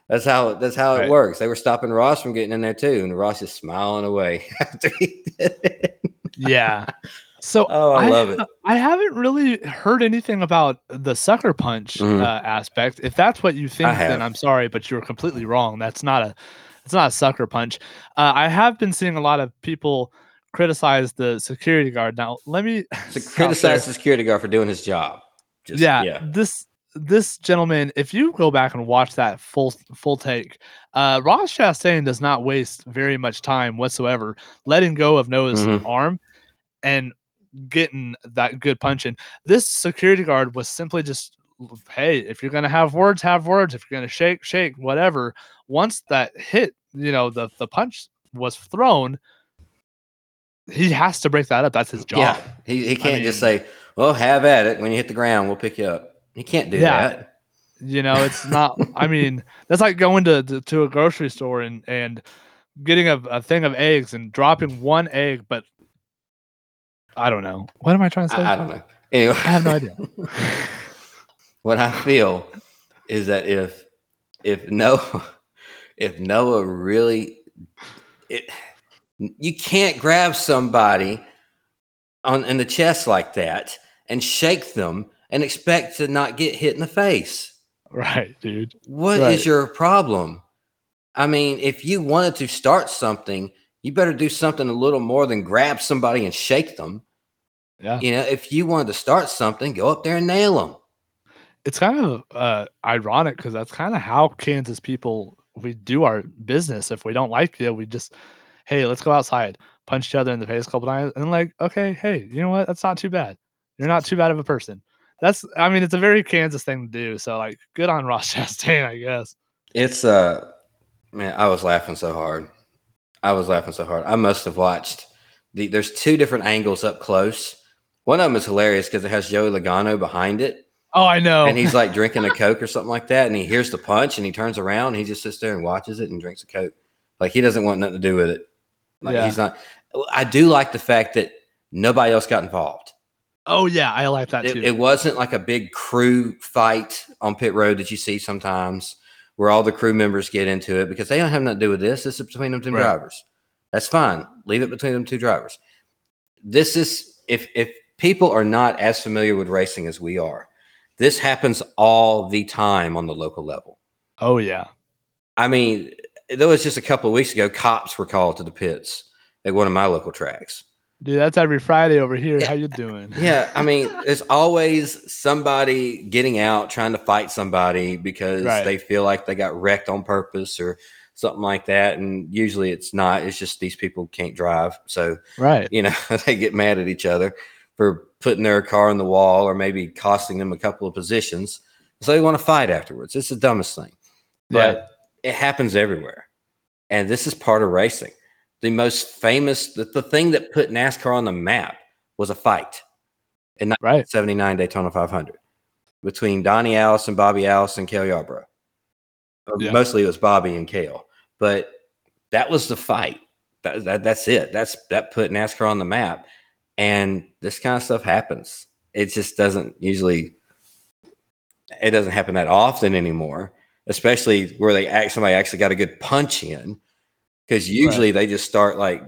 That's how that's how it Right. works. They were stopping Ross from getting in there too, and Ross is smiling away after he did it. Yeah. So Oh, I love it. I haven't really heard anything about the sucker punch Mhm. uh, aspect. If that's what you think, then I'm sorry, but you're completely wrong. That's not a it's not a sucker punch. Uh, I have been seeing a lot of people criticize the security guard. Now, let me to stop there. criticize the security guard for doing his job. Just, yeah, yeah. this this gentleman, if you go back and watch that full full take, uh, Ross Chastain does not waste very much time whatsoever letting go of Noah's Mhm. arm and getting that good punch in. This security guard was simply just, hey, if you're gonna have words, have words. If you're gonna shake, shake, whatever. Once that hit, you know, the the punch was thrown, he has to break that up. That's his job. Yeah, he, he can't just mean- say, "Well, have at it." When you hit the ground, we'll pick you up. He can't do Yeah. that. You know, it's not. I mean, that's like going to, to to a grocery store and and getting a, a thing of eggs and dropping one egg, but I don't know. What am I trying to say? I, I don't know. Anyway, I have no idea. what I feel is that if if Noah if Noah really it you can't grab somebody on in the chest like that and shake them and expect to not get hit in the face. right, dude. What is Right. your problem? I mean, if you wanted to start something, you better do something a little more than grab somebody and shake them. Yeah. You know, if you wanted to start something, go up there and nail them. It's kind of uh, ironic because that's kind of how Kansas people we do our business. If we don't like you, we just, hey, let's go outside, punch each other in the face a couple times, and like, okay, hey, you know what? That's not too bad. You're not too bad of a person. That's, I mean, it's a very Kansas thing to do. So like, good on Ross Chastain, I guess. It's uh man, I was laughing so hard. I was laughing so hard. I must have watched the there's two different angles up close. One of them is hilarious because it has Joey Logano behind it. Oh, I know. and he's like drinking a coke or something like that and he hears the punch and he turns around and he just sits there and watches it and drinks a coke like he doesn't want nothing to do with it like Yeah. he's not i do like the fact that nobody else got involved oh yeah, I like that it, too. it wasn't like a big crew fight on pit road that you see sometimes where all the crew members get into it because they don't have nothing to do with this this is between them two Right. drivers that's fine leave it between them two drivers this is if if people are not as familiar with racing as we are this happens all the time on the local level oh yeah. i mean there was just a couple of weeks ago cops were called to the pits at one of my local tracks Dude, that's every Friday over here. Yeah. How you doing? yeah i mean there's always somebody getting out trying to fight somebody because Right. they feel like they got wrecked on purpose or something like that and usually it's not it's just these people can't drive so Right. you know they get mad at each other for putting their car in the wall or maybe costing them a couple of positions so they want to fight afterwards it's the dumbest thing Yeah. but it happens everywhere and this is part of racing the most famous the, the thing that put nascar on the map was a fight in Right. 79 daytona 500 between donnie allison bobby allison and cale yarborough Uh, Yeah. mostly it was bobby and cale but that was the fight that, that, that's it that's that put nascar on the map and this kind of stuff happens it just doesn't usually it doesn't happen that often anymore especially where they act somebody actually got a good punch in because usually they just start like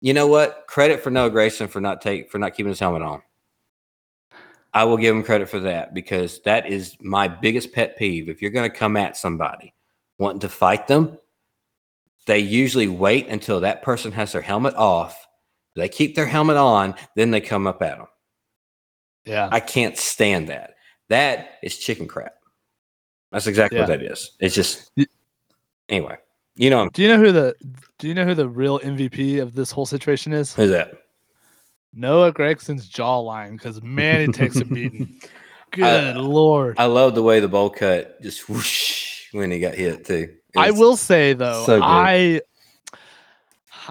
you know what credit for noah gragson for not take for not keeping his helmet on i will give him credit for that because that is my biggest pet peeve if you're going to come at somebody wanting to fight them they usually wait until that person has their helmet off they keep their helmet on then they come up at them Yeah. I can't stand that. That is chicken crap. That's exactly what that is. It's just anyway. You know Do you know who the Do you know who the real MVP of this whole situation is? who's that? Noah Gragson's jawline, because man, he takes a beating. Good lord. I love the way the bowl cut just whoosh when he got hit too. I will say though, so. I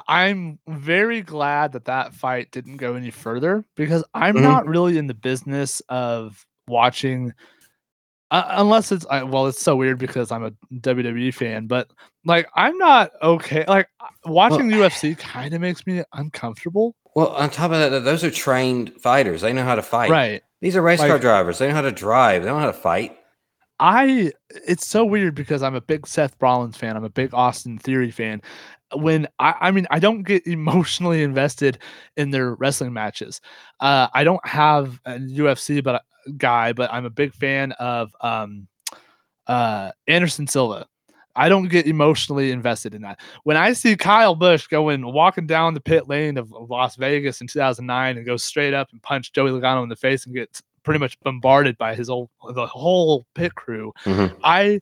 I'm very glad that that fight didn't go any further because I'm Mhm. not really in the business of watching uh, unless it's I, well it's so weird because I'm a WWE fan but like I'm not okay like uh, watching UFC kind of makes me uncomfortable Well, on top of that, those are trained fighters. They know how to fight. right These are race car drivers. They know how to drive. They don't know how to fight. I it's so weird because I'm a big Seth Rollins fan. I'm a big Austin Theory fan. When I I mean I don't get emotionally invested in their wrestling matches. Uh I don't have a UFC but guy, but I'm a big fan of um uh Anderson Silva. I don't get emotionally invested in that. When I see Kyle Busch going walking down the pit lane of Las Vegas in 2009 and goes straight up and punch Joey Logano in the face and gets pretty much bombarded by his old the whole pit crew, Mhm. I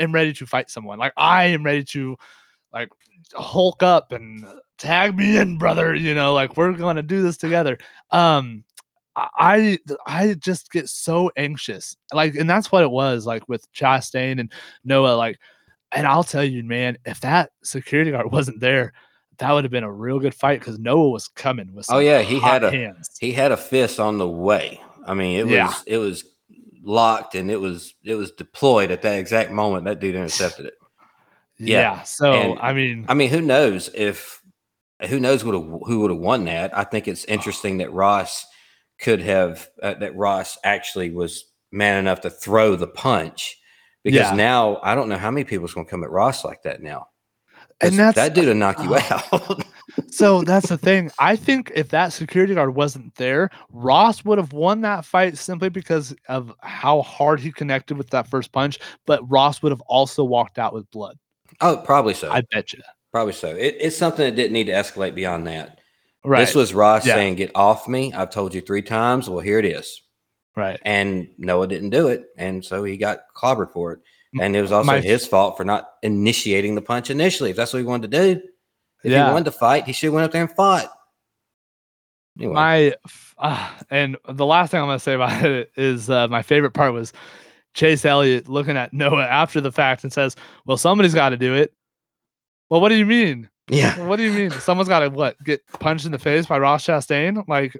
am ready to fight someone. Like I am ready to like hulk up and tag me in, brother. You know, like we're gonna do this together. Um I I just get so anxious. Like, and that's what it was like with Chastain and Noah. Like, and I'll tell you, man, if that security guard wasn't there, that would have been a real good fight because Noah was coming with Oh, yeah, he had a- hands. He had a fist on the way. I mean, it Yeah. was it was locked and it was it was deployed at that exact moment. That dude intercepted it. Yeah. yeah, So and- I mean, I mean, who knows if who knows who would have won that? I think it's ah. interesting that Ross could have uh, that Ross actually was man enough to throw the punch because Yeah. now I don't know how many people's going to come at Ross like that now. And that's- that dude will knock you uh, out. so that's the thing. I think if that security guard wasn't there, Ross would have won that fight simply because of how hard he connected with that first punch. But Ross would have also walked out with blood. oh, probably so. I bet you. probably so. It, it's something that didn't need to escalate beyond that. Right. This was Ross Yeah. saying, "Get off me! I've told you three times. Well, here it is." right. and Noah didn't do it, and so he got clobbered for it. And it was also my- his fault for not initiating the punch initially. If that's what he wanted to do, if Yeah. he wanted to fight, he should have went up there and fought. Anyway, My uh, and the last thing I'm gonna say about it is uh, my favorite part was Chase Elliott looking at Noah after the fact and says, "Well, somebody's got to do it." Well, what do you mean? Yeah, What do you mean? Someone's got to what? Get punched in the face by Ross Chastain? Like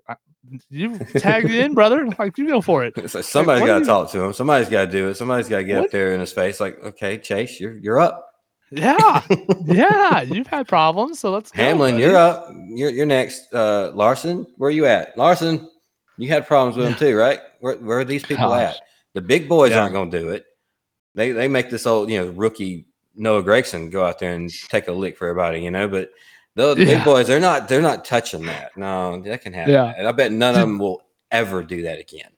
you tagged in, brother. Like you go for it. it's like somebody's what got to talk to him. Somebody's got to do it. Somebody's got to get What? up there in his face. Like, okay, Chase, you're you're up. Yeah, yeah. You've had problems, so let's Hamlin, buddy. you're up. You're you're next. Uh, Larson, where are you at? Larson, you had problems with him too, right? Where where are these people Gosh. at? The big boys Yeah. aren't going to do it. They they make this old you know rookie Noah Gragson go out there and take a lick for everybody, you know. But the, Yeah. big boys, they're not they're not touching that. No, that can happen. Yeah. And I bet none Did- of them will ever do that again.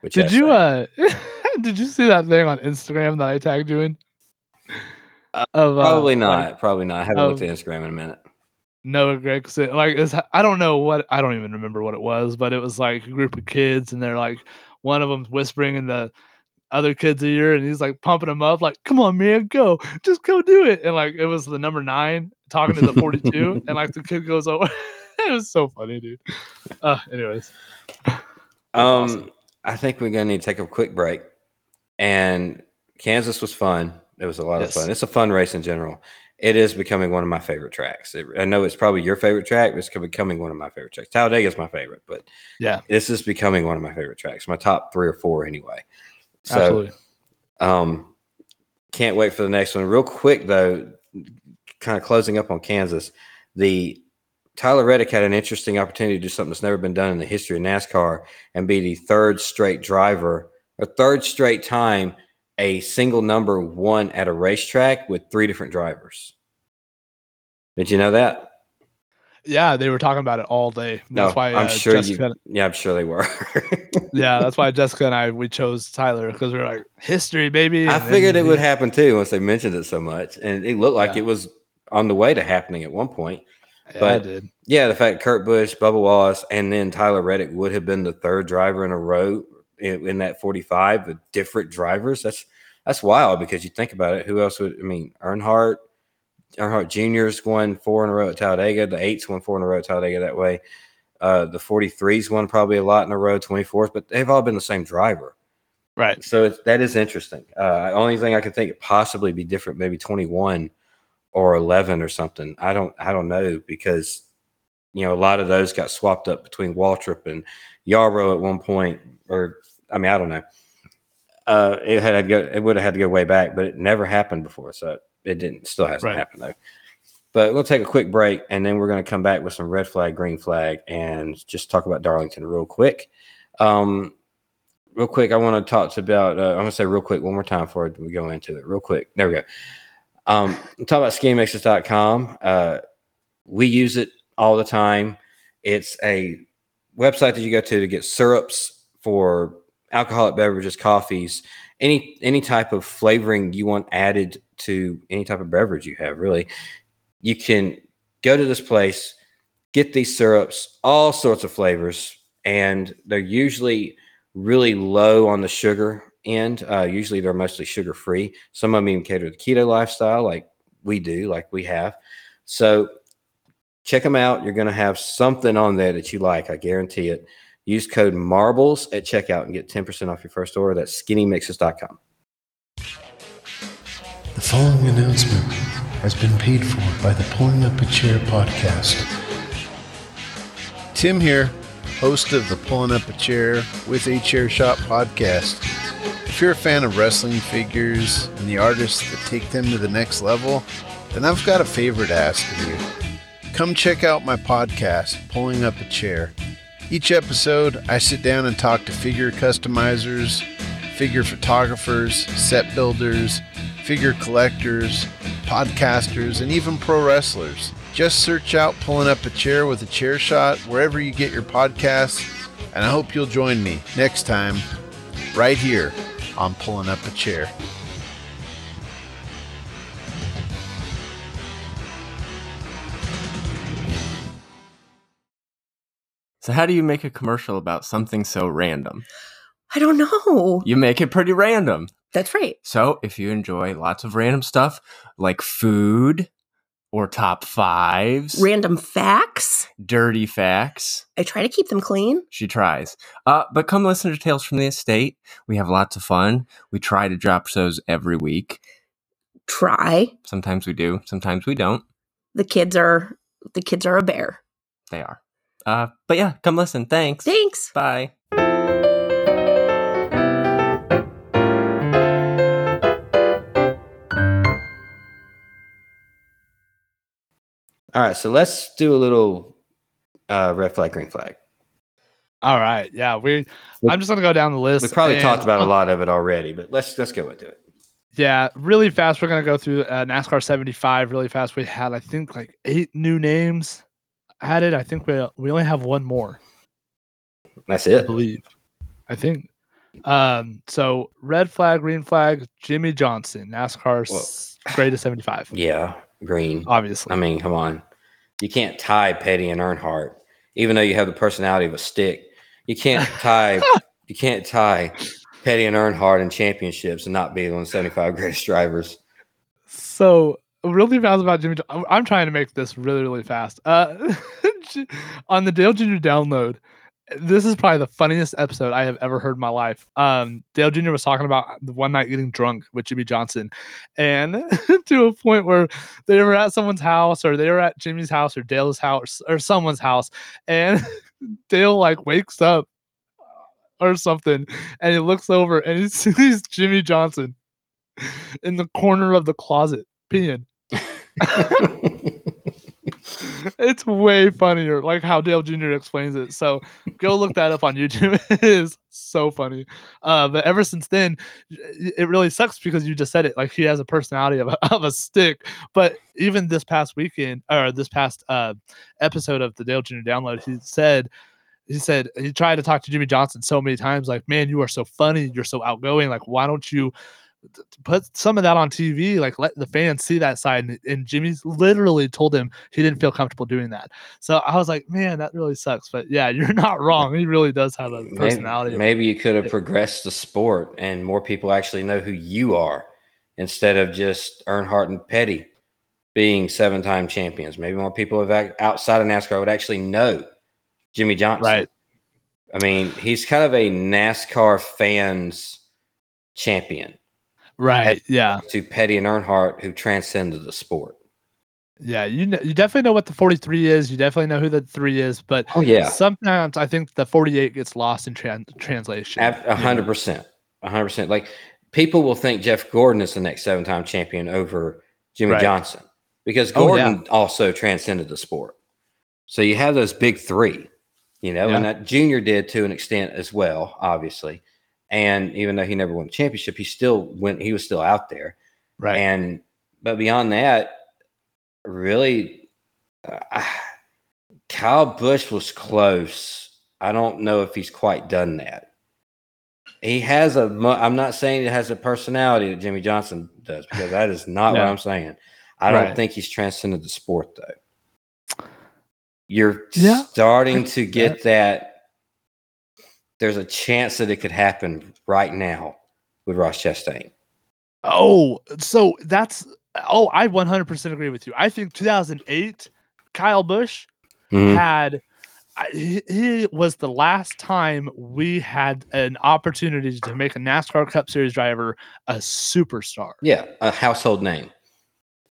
Which Did you uh did you see that thing on Instagram that I tagged you in? Uh, Of, uh, Probably like, not. probably not. I haven't looked at Instagram in a minute. Noah Gragson. Like it's, I don't know what I don't even remember what it was, but it was like a group of kids and they're like one of them's whispering in the other kid's ear and he's like pumping him up, like, come on, man, go, just go do it. And like it was the number nine talking to the 42, and like the kid goes over. it was so funny, dude. Uh anyways. Um, awesome. I think we're gonna need to take a quick break. And Kansas was fun. It was a lot Yes. of fun. It's a fun race in general. It is becoming one of my favorite tracks. It- I know it's probably your favorite track, but it's becoming one of my favorite tracks. Talladega is my favorite, but Yeah, this is becoming one of my favorite tracks. My top three or four, anyway. So, absolutely. um, can't wait for the next one. Real quick though, kind of closing up on Kansas, the Tyler Reddick had an interesting opportunity to do something that's never been done in the history of NASCAR and be the third straight driver, a third straight time a single number one at a racetrack with three different drivers. Did you know that? Yeah, they were talking about it all day. That's No, why I'm uh, sure Jessica, you. Yeah, I'm sure they were. yeah, that's why Jessica and I we chose Tyler because we are like history, baby. I and then figured it would he- happen too once they mentioned it so much, and it looked like Yeah. it was on the way to happening at one point. Yeah, but- did. Yeah, the fact Kurt Busch, Bubba Wallace, and then Tyler Reddick would have been the third driver in a row in, in that 45 with different drivers. That's that's wild because you think about it. Who else would I mean? Earnhardt, Earnhardt Jr.'s won four in a row at Talladega. The eights won four in a row at Talladega that way. Uh, the 43s won probably a lot in a row, 24s, but they've all been the same driver. Right. So it's, that is interesting. Uh, only thing I could think possibly be different, maybe 21 or 11 or something. I don't, I don't know because, you know, a lot of those got swapped up between Waltrip and Yarrow at one point, or I mean, I don't know. Uh, it had to go, it would have had to go way back, but it never happened before. So it didn't, still hasn't Right. happened though. But we'll take a quick break and then we're going to come back with some red flag, green flag, and just talk about Darlington real quick. Um, real quick, I want to talk to about. Uh, I'm going to say real quick one more time before we go into it. Real quick, there we go. Um, talk about skinnymixes.com. Uh, we use it all the time. It's a website that you go to to get syrups for alcoholic beverages, coffees, any any type of flavoring you want added to any type of beverage you have. Really, you can go to this place, get these syrups, all sorts of flavors, and they're usually really low on the sugar end. Uh, usually they're mostly sugar free. Some of them even cater to the keto lifestyle, like we do, like we have. So check them out. You're going to have something on there that you like. I guarantee it. Use code marbles at checkout and get 10% off your first order. That's skinnymixes.com. The following announcement has been paid for by the Pulling Up a Chair podcast. Tim here, host of the Pulling Up a Chair with a Chair Shot podcast. If you're a fan of wrestling figures and the artists that take them to the next level, then I've got a favor to ask of you. Come check out my podcast, Pulling Up a Chair. Each episode, I sit down and talk to figure customizers, figure photographers, set builders, figure collectors, podcasters, and even pro wrestlers. Just search out Pulling Up a Chair with a Chair Shot wherever you get your podcasts, and I hope you'll join me next time, right here on Pulling Up a Chair. So how do you make a commercial about something so random? I don't know. You make it pretty random. That's right. So if you enjoy lots of random stuff like food or top fives, Random facts. dirty facts, I try to keep them clean. she tries. Uh, but come listen to Tales from the Estate. We have lots of fun. We try to drop shows every week. Try. Sometimes we do, sometimes we don't. The kids are the kids are a bear. They are. Uh, but yeah, come listen. Thanks. Thanks. Bye. All right, so let's do a little uh, red flag, green flag. All right. Yeah. We. I'm just gonna go down the list. We probably and- talked about a lot of it already, but let's let's go into it. Yeah, really fast. We're gonna go through uh, NASCAR 75 really fast. We had, I think, like eight new names added. I think we we only have one more. That's it. I believe. I think. Um. So red flag, green flag. Jimmie Johnson, NASCAR's greatest 75. Yeah, green. Obviously. I mean, come on. You can't tie Petty and Earnhardt, even though you have the personality of a stick. You can't tie. you can't tie Petty and Earnhardt in championships and not be one of the 75 greatest drivers. So really fast about Jimmie. I'm- I'm trying to make this really really fast. Uh, on the Dale Jr. download, this is probably the funniest episode I have ever heard in my life. Um, Dale Jr. was talking about the one night getting drunk with Jimmie Johnson, and to a point where they were at someone's house, or they were at Jimmie's house, or Dale's house, or someone's house, and Dale like wakes up or something, and he looks over and he sees Jimmie Johnson in the corner of the closet peeing. it's way funnier, like how Dale Jr. explains it. So go look that up on YouTube. it is so funny. Uh, but ever since then, it really sucks because you just said it. Like he has a personality of a, of a stick. But even this past weekend or this past uh, episode of the Dale Jr. download, he said. He said he tried to talk to Jimmie Johnson so many times, like, man, you are so funny, you're so outgoing. Like, why don't you put some of that on TV, like let the fans see that side. And, and Jimmie's literally told him he didn't feel comfortable doing that. So I was like, man, that really sucks. But yeah, you're not wrong. He really does have a Maybe, personality. maybe you could have progressed the sport and more people actually know who you are instead of just Earnhardt and Petty being seven time champions. Maybe more people have act- outside of NASCAR would actually know Jimmie Johnson. Right. I mean, he's kind of a NASCAR fan's champion Right. Yeah. to Petty and Earnhardt, who transcended the sport. Yeah. You know, you definitely know what the 43 is. You definitely know who the three is, but Oh yeah, sometimes I think the 48 gets lost in tran- translation. A hundred percent, a hundred percent. Like people will think Jeff Gordon is the next seven-time champion over Jimmie Right. Johnson because Oh, yeah. Gordon also transcended the sport. So you have those big three, you know, and that Junior did to an extent as well, obviously. And even though he never won a championship, he still went. He was still out there. Right. And but beyond that, really, uh, Kyle Busch was close. I don't know if he's quite done that. He has a. I'm not saying it has a personality that Jimmie Johnson does because that is not what I'm saying. I don't think he's transcended the sport though. You're Yeah, starting to get that. There's a chance that it could happen right now with Ross Chastain. Oh, so that's oh, I 100% agree with you. I think 2008 Kyle Busch Mhm. had he, he was the last time we had an opportunity to make a NASCAR Cup Series driver a superstar. Yeah, a household name.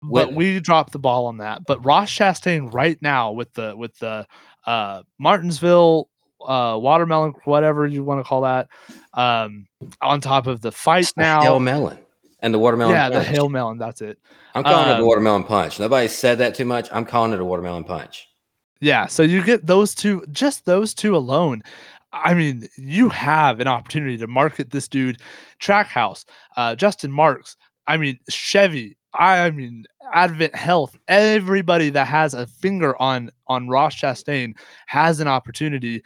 but we dropped the ball on that. But Ross Chastain right now with the with the uh Martinsville uh watermelon, whatever you want to call that, um on top of the fight It's the now. Hail melon and the watermelon. yeah, the punch. hail melon, that's it. I'm calling it um, the watermelon punch. Nobody said that too much. I'm calling it a watermelon punch. Yeah, so you get those two, just those two alone. I mean, you have an opportunity to market this dude, Trackhouse, uh, Justin Marks. I mean, Chevy. I mean, Advent Health. Everybody that has a finger on on Ross Chastain has an opportunity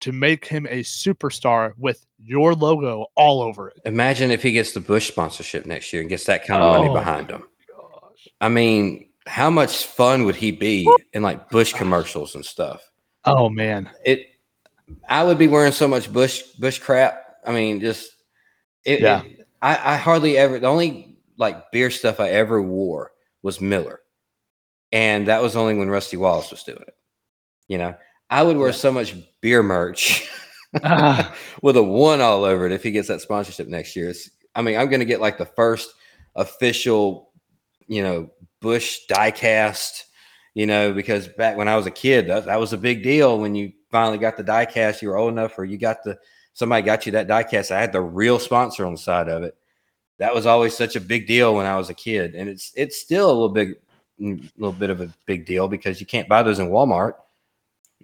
to make him a superstar with your logo all over it. Imagine if he gets the Busch sponsorship next year and gets that kind of money Oh behind my him. I mean, how much fun would he be in like Busch commercials and stuff? Oh man, It, I would be wearing so much Busch Busch crap. I mean, just it. Yeah. it- I, I hardly ever. The only like beer stuff I ever wore was Miller, and that was only when Rusty Wallace was doing it. You know, I would wear Yeah. so much beer merch Ah. with a one all over it if he gets that sponsorship next year. It's, I mean, I'm going to get like the first official, you know, Busch diecast. You know, because back when I was a kid, that, that was a big deal when you finally got the diecast. You were old enough, or you got the somebody got you that diecast. I had the real sponsor on the side of it. That was always such a big deal when I was a kid, and it's it's still a little big, mm, little bit of a big deal because you can't buy those in Walmart.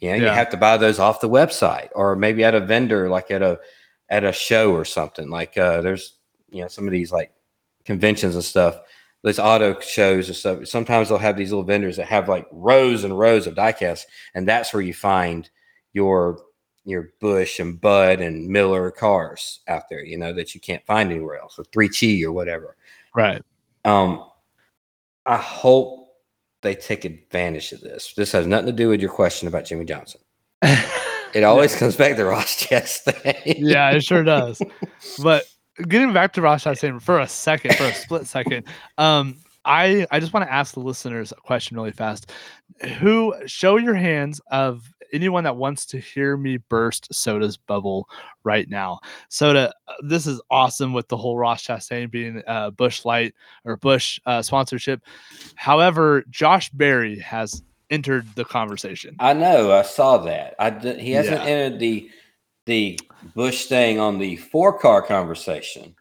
You know, you have to buy those off the website or maybe at a vendor, like at a at a show or something. Like uh, there's you know some of these like conventions and stuff, these auto shows and stuff. Sometimes they'll have these little vendors that have like rows and rows of diecasts, and that's where you find your your Busch and Bud and Miller cars out there. You know that you can't find anywhere else, or 3CHI or whatever. right. Um, I hope they take advantage of this. This has nothing to do with your question about Jimmie Johnson. It always comes back to Ross Chastain. yeah, it sure does. But getting back to Ross Chastain for a second, for a split second, um, I I just want to ask the listeners a question really fast. Who show your hands of anyone that wants to hear me burst Soda's bubble right now? Soda, uh, this is awesome with the whole Ross Chastain being uh, Busch Light or Busch uh, sponsorship. However, Josh Berry has entered the conversation. I know. I saw that. I did, he hasn't Yeah. entered the the Busch thing on the four car conversation,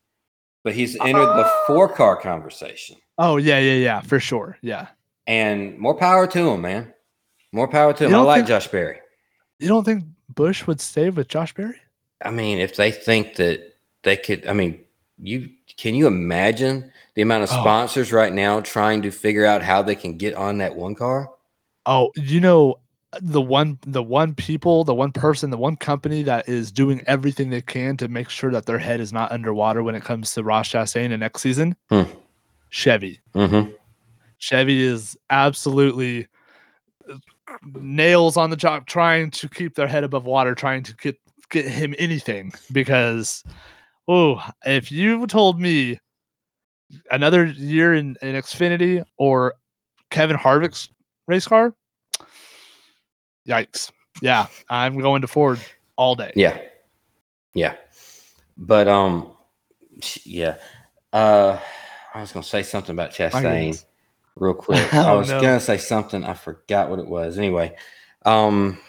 but he's entered the four car conversation. Oh yeah, yeah, yeah, for sure. Yeah. And more power to him, man. More power to him. I like think- Josh Berry. You don't think Busch would stay with Josh Berry? I mean, if they think that they could, I mean, you can you imagine the amount of Oh. sponsors right now trying to figure out how they can get on that one car? Oh, you know the one the one people, the one person, the one company that is doing everything they can to make sure that their head is not underwater when it comes to Ross Chastain in next season? Hmm. Chevy. Mm-hmm. Chevy is absolutely nails on the job trying to keep their head above water, trying to get get him anything because oh, if you told me another year in, in Xfinity or Kevin Harvick's race car, yikes. Yeah, I'm going to Ford all day. Yeah. Yeah. But um Yeah. Uh, I was gonna say something about Chastain. Real quick. I Oh, was no. gonna say something. I forgot what it was. Anyway, um,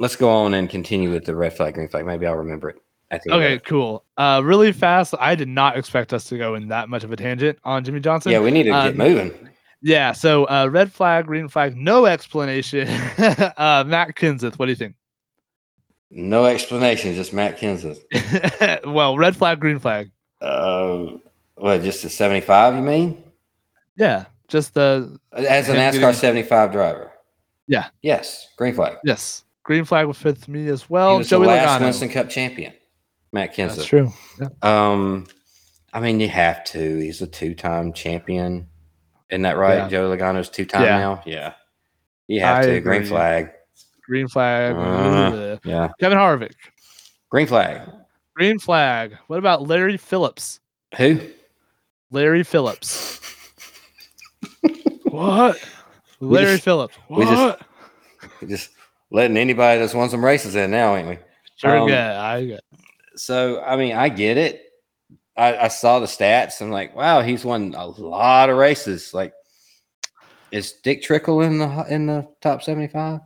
let's go on and continue with the red flag, green flag. Maybe I'll remember it. Okay, cool. Uh, really fast. I did not expect us to go in that much of a tangent on Jimmie Johnson. Yeah, we need to Um, get moving. Yeah. So, uh, red flag, green flag, no explanation. uh, Matt Kenseth, what do you think? No explanation, just Matt Kenseth. well, red flag, green flag. Uh, what? Just a seventy-five? You mean? Yeah, just the As a NASCAR getting- seventy-five driver? Yeah. Yes. Green flag. yes, green flag was fifth me as he well. was Joey the last Logano. Winston Cup champion. Matt Kenseth. That's true. Um, I mean, you have to. He's a two-time champion. Isn't that right? Yeah. Joe Logano's two-time Yeah. now. Yeah, you have I to. Green flag. Green flag. Uh, Yeah, Kevin Harvick. green flag. Green flag. What about Larry Phillips? Who? Larry Phillips. What? Larry just- Phillips. we What? just- Just letting anybody that's won some races in now, ain't we? sure, um, yeah, I get. So, I mean, I get it. I, I saw the stats. I'm like, wow, he's won a lot of races. Like, is Dick Trickle in the in the top 75?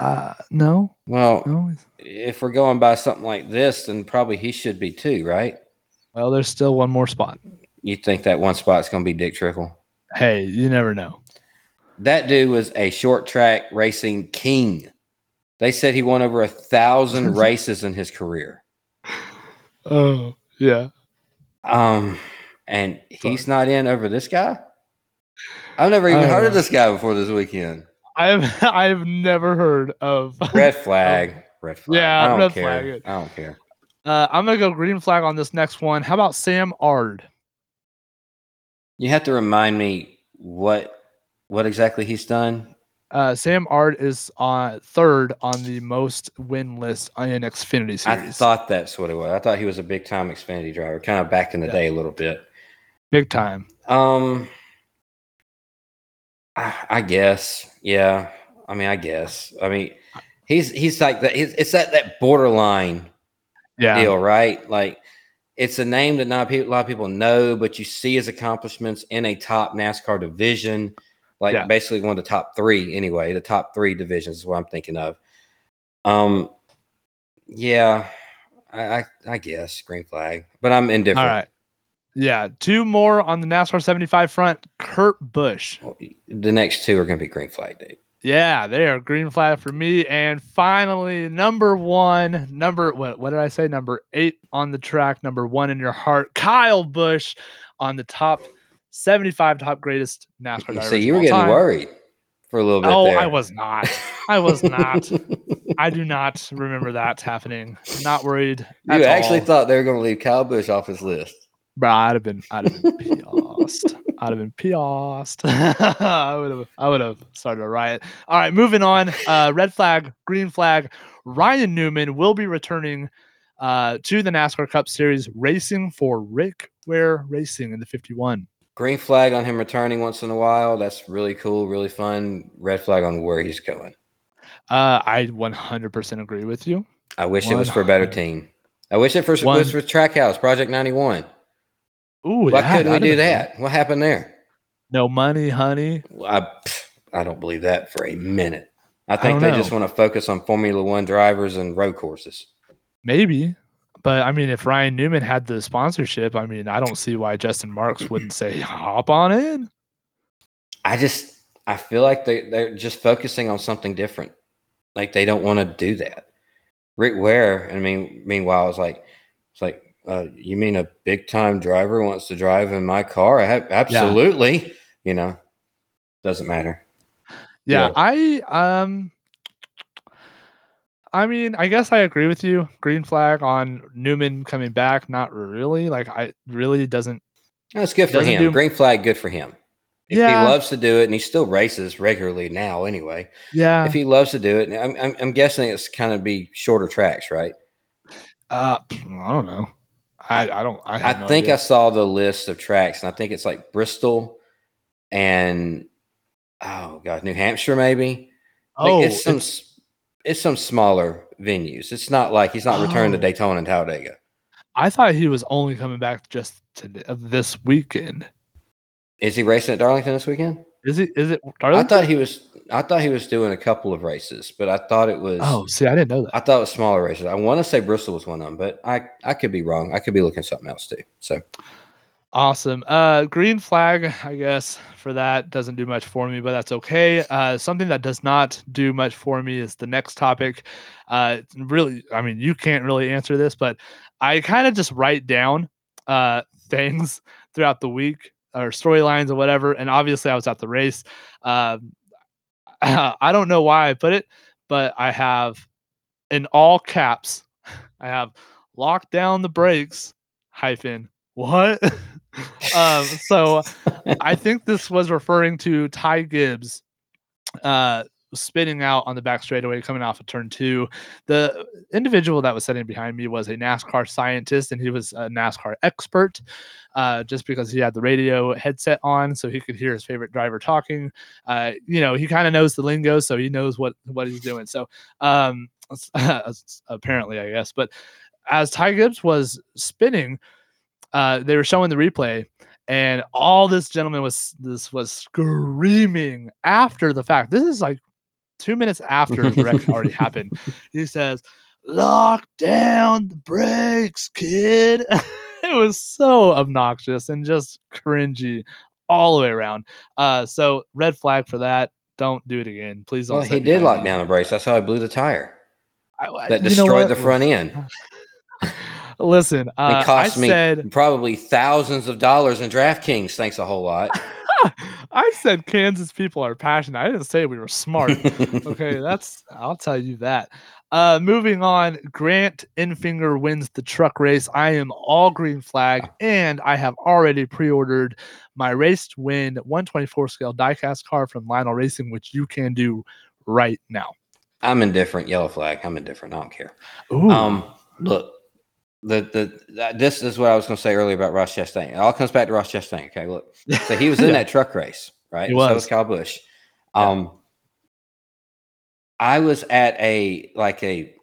Uh, no, Well, no. if we're going by something like this, then probably he should be too, right? Well, there's still one more spot. You think that one spot's going to be Dick Trickle? Hey, you never know. That dude was a short track racing king. They said he won over a thousand races in his career. Oh, yeah. Um, and he's not in over this guy. I've never even heard of this guy before this weekend. I have I have never heard of. Red flag. Red flag. Yeah, I don't red care. flag. I don't care. Uh, I'm gonna go green flag on this next one. How about Sam Ard? You have to remind me what what exactly he's done. Uh, Sam Ard is on third on the most win list in Xfinity series. I thought that's what it was. I thought he was a big time Xfinity driver, kind of back in the Yeah. day a little bit. Big time. Um, I, I guess, yeah. I mean, I guess. I mean, he's he's like that. It's, it's that that borderline Yeah. deal, right? Like, it's a name that not a lot of people know, but you see his accomplishments in a top NASCAR division, like Yeah. basically one of the top three anyway. The top three divisions is what I'm thinking of. Um, yeah, I I, I guess green flag, but I'm indifferent. All right. Yeah. Two more on the NASCAR 75 front. Kurt Busch. The next two are going to be green flag, dude. Yeah, they are green flag for me. And finally, number one, number what what did I say? Number eight on the track, number one in your heart, Kyle Busch on the top 75 top greatest NASCAR drivers. see, you were getting time. worried for a little bit. Oh, there. I was not. I was not. I do not remember that happening. Not worried. You actually all. thought they were going to leave Kyle Busch off his list. Bro, I'd have been, I'd have been pissed. I'd have been pissed. I would have, I would have started a riot. All right, moving on. Uh, red flag, green flag. Ryan Newman will be returning uh, to the NASCAR Cup Series, racing for Rick Ware Racing in the 51. Green flag on him returning once in a while. That's really cool, really fun. Red flag on where he's going. Uh, I 100% agree with you. I wish it was for a better team. I wish it for, One- was for Trackhouse, Project 91. Ooh, Why yeah, couldn't we do that? What happened there? No money, honey. I, I don't believe that for a minute. I I think don't they just want to focus on Formula One drivers and road courses. Maybe. But I mean, if Ryan Newman had the sponsorship, I mean, I don't see why Justin Marks wouldn't say, hop on in. I just I feel like they they're just focusing on something different. Like they don't want to do that. Rick Ware, I mean, meanwhile, it's like it's like uh, you mean a big time driver wants to drive in my car? I have, absolutely. You know, doesn't matter. Yeah, Yeah. I um I mean, I guess I agree with you. Green flag on Newman coming back, not really. Like I really doesn't That's good for him. do- Green flag, good for him. If Yeah. he loves to do it, and he still races regularly now, anyway. yeah. if he loves to do it, I'm, I'm, I'm guessing it's kind of be shorter tracks, right? uh I don't know. I I don't I, I no think idea. I saw the list of tracks, and I think it's like Bristol and oh god, New Hampshire maybe. Like, oh it's some it's- it's some smaller venues. It's not like he's not returning to Oh. Daytona and Talladega. I thought he was only coming back just to this weekend. Is he racing at Darlington this weekend? Is it? Is it? I thought he was. I thought he was doing a couple of races, but I thought it was. Oh, see, I didn't know that. I thought it was smaller races. I want to say Bristol was one of them, but I I could be wrong. I could be looking at something else too. So Awesome. Uh, green flag, I guess, for that doesn't do much for me, but that's okay. Uh, something that does not do much for me is the next topic. Uh, really, I mean, you can't really answer this, but I kind of just write down uh, things throughout the week or storylines or whatever. And obviously, I was at the race. Um, I don't know why I put it, but I have in all caps, I have locked down the brakes hyphen what? um, so I think this was referring to Ty Gibbs uh, spinning out on the back straightaway coming off of turn two. The individual that was sitting behind me was a NASCAR scientist and he was a NASCAR expert uh, just because he had the radio headset on so he could hear his favorite driver talking. Uh, you know, he kind of knows the lingo, so he knows what, what he's doing. So um, apparently, I guess. But as Ty Gibbs was spinning, uh, they were showing the replay, and all this gentleman was this was screaming after the fact. This is like two minutes after the wreck already happened. He says, "Lock down the brakes, kid." it was so obnoxious and just cringy all the way around. Uh, so red flag for that. Don't do it again, please. Don't. well, he did lock down the brakes. That's how I blew the tire I- I- that destroyed the front end. Listen, It uh, I cost me said probably thousands of dollars in DraftKings. Thanks a whole lot. I said Kansas people are passionate. I didn't say we were smart. okay, that's I'll tell you that. Uh moving on, Grant Enfinger wins the truck race. I am all green flag, and I have already pre-ordered my race to win 124 scale diecast car from Lionel Racing, which you can do right now. I'm indifferent. Yellow flag. I'm indifferent. I don't care. Ooh, Um, look, the the this is what I was going to say earlier about Ross Chastain. It all comes back to Ross Chastain. Okay, look. So he was in Yeah. that truck race, right? He And So was. was Kyle Busch. Um, I was at a like a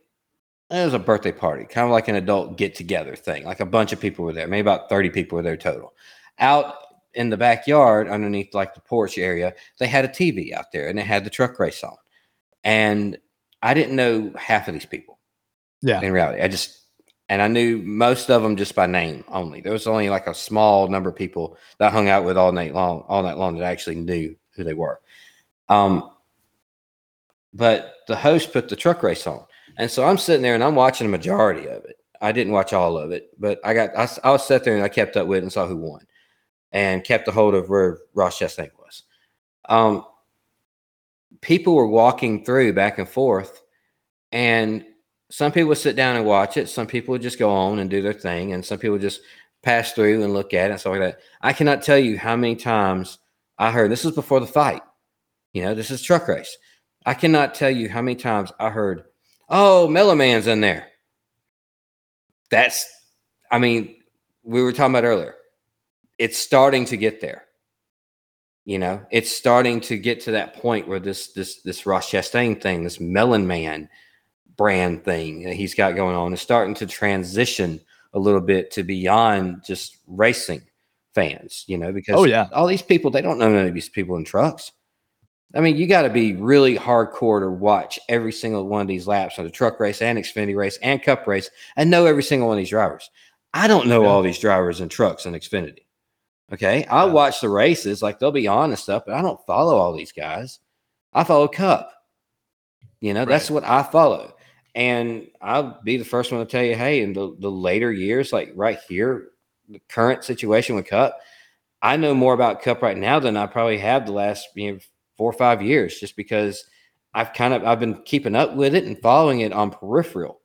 it was a birthday party, kind of like an adult get together thing. Like a bunch of people were there, maybe about thirty people were there total. Out in the backyard, underneath like the porch area, they had a TV out there, and they had the truck race on. And I didn't know half of these people yeah, in reality. I just and I knew most of them just by name only. There was only like a small number of people that I hung out with all night long, all night long that I actually knew who they were. Um, but the host put the truck race on, and so I'm sitting there and I'm watching a majority of it. I didn't watch all of it, but I got I was sat there and I kept up with it and saw who won, and kept a hold of where Ross Chastain was. Um, people were walking through back and forth, and some people sit down and watch it. Some people just go on and do their thing, and some people just pass through and look at it and stuff like that. I cannot tell you how many times I heard this was before the fight. You know, this is truck race. I cannot tell you how many times I heard, "Oh, Mellow Man's in there." That's, I mean, we were talking about earlier. It's starting to get there. You know, it's starting to get to that point where this this this Ross Chastain thing, this Melon Man brand thing that he's got going on is starting to transition a little bit to beyond just racing fans, you know, because Oh, yeah. all these people, they don't know none of these people in trucks. I mean, you got to be really hardcore to watch every single one of these laps on the truck race and Xfinity race and Cup race and know every single one of these drivers. I don't know all these drivers and trucks and Xfinity. Okay. I'll Yeah. watch the races, like they'll be on and stuff, but I don't follow all these guys. I follow Cup. You know, that's what I follow. And I'll be the first one to tell you, hey, in the, the later years, like right here, the current situation with Cup, I know more about Cup right now than I probably have the last you know, four or five years, just because I've kind of I've been keeping up with it and following it on peripheral.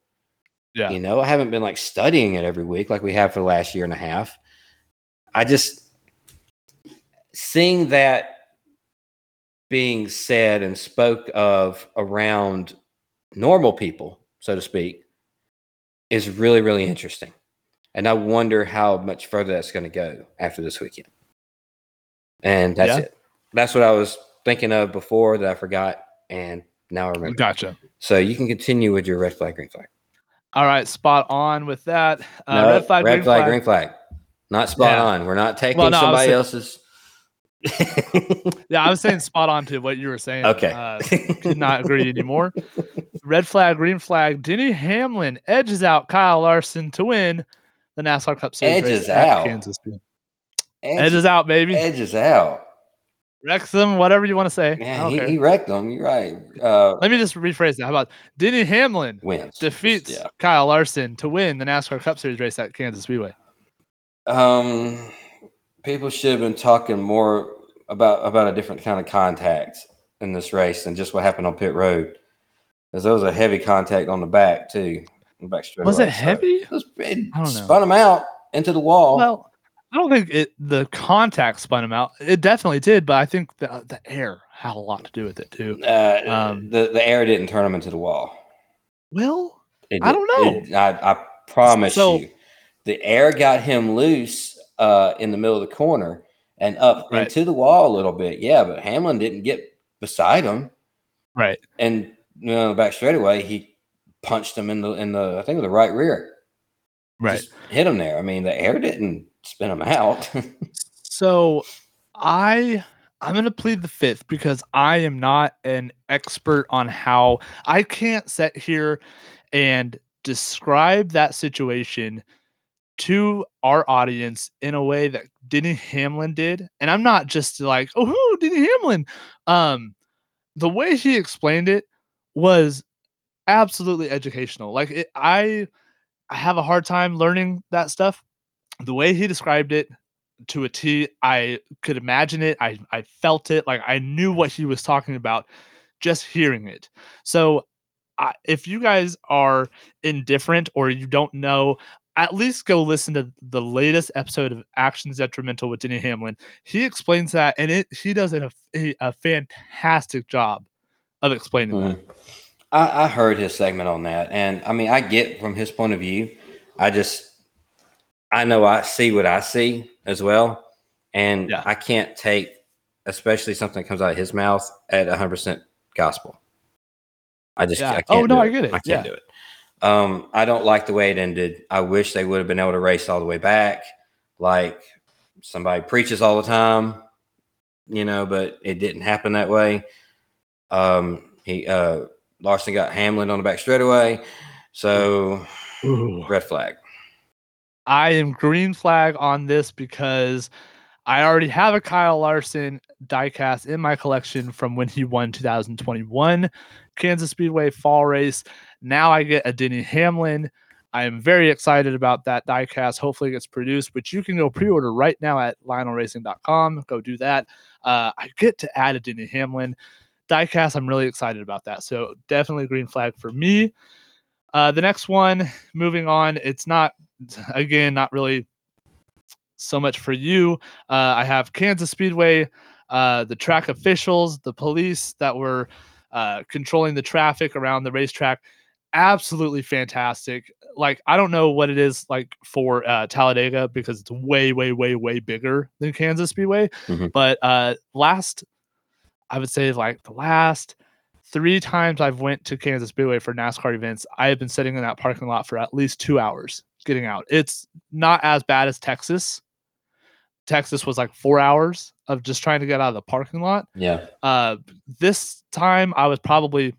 Yeah. You know, I haven't been like studying it every week like we have for the last year and a half. I just seeing that being said and spoke of around normal people, so to speak, is really, really interesting. And I wonder how much further that's going to go after this weekend. And that's Yeah. it. That's what I was thinking of before that I forgot. And now I remember. gotcha. So you can continue with your red flag, green flag. All right, spot on with that. Uh, no, red flag, green flag. green flag. Not spot Yeah. on. We're not taking Well, no, somebody else's. Yeah, I was saying spot on to what you were saying. okay. Uh, could not agree anymore. Red flag, green flag. Denny Hamlin edges out Kyle Larson to win the NASCAR Cup Series. race Edges at out. Kansas. City. Edge, Edges out, baby. edges out. Wrexham, whatever you want to say. Man, he, he wrecked them. You're right. Uh, Let me just rephrase that. How about Denny Hamlin wins. defeats Yeah. Kyle Larson to win the NASCAR Cup Series race at Kansas Speedway? Um, people should have been talking more about about a different kind of contact in this race than just what happened on pit road. Because there was a heavy contact on the back too. the back straight Was it heavy? It, was, it I don't know. spun him out into the wall. Well, I don't think it the contact spun him out. It definitely did, but I think the the air had a lot to do with it too. uh, um, the the air didn't turn him into the wall. Well, It I don't it- I, I promise So- you, the air got him loose uh, in the middle of the corner and up Right. into the wall a little bit. Yeah, but Hamlin didn't get beside him, right. and you know, back straightaway, he punched him in the in the I think the right rear. Right. Just hit him there. I mean, the air didn't spin him out. So I I'm gonna plead the fifth because I am not an expert on how I can't sit here and describe that situation to our audience in a way that Denny Hamlin did. And I'm not just like, oh who Denny Hamlin. Um the way he explained it was absolutely educational. Like it, I I have a hard time learning that stuff. The way he described it to a T, I could imagine it. I I felt it. Like I knew what he was talking about just hearing it. So I, if you guys are indifferent or you don't know, at least go listen to the latest episode of Actions Detrimental with Denny Hamlin. He explains that, and it he does a, a, a fantastic job of explaining that. Mhm. I, I heard his segment on that, and I mean, I get from his point of view. I just, I know I see what I see as well, and Yeah. I can't take, especially something that comes out of his mouth at 100 percent gospel. I just, Yeah. I can't Oh, no, I get it. I can't Yeah. do it. Um, I don't like the way it ended. I wish they would have been able to race all the way back, like somebody preaches all the time, you know, but it didn't happen that way. Um, he uh Larson got Hamlin on the back straightaway, so red flag. I am green flag on this because I already have a Kyle Larson diecast in my collection from when he won 2021 Kansas Speedway fall race. Now I get a Denny Hamlin. I am very excited about that diecast. Hopefully, it gets produced, but you can go pre order right now at lionelracing.com. Go do that. Uh, I get to add a Denny Hamlin diecast. I'm really excited about that. So, definitely green flag for me. Uh, the next one, moving on, it's not again, not really so much for you. Uh, I have Kansas Speedway, uh, the track officials, the police that were uh, controlling the traffic around the racetrack. Absolutely fantastic. Like, I don't know what it is like for uh, Talladega because it's way, way, way, way bigger than Kansas Speedway. Mhm. But uh, last, I would say, like the last three times I've went to Kansas Speedway for NASCAR events, I have been sitting in that parking lot for at least two hours getting out. It's not as bad as Texas. Texas was like four hours of just trying to get out of the parking lot. Yeah. Uh, this time I was probably,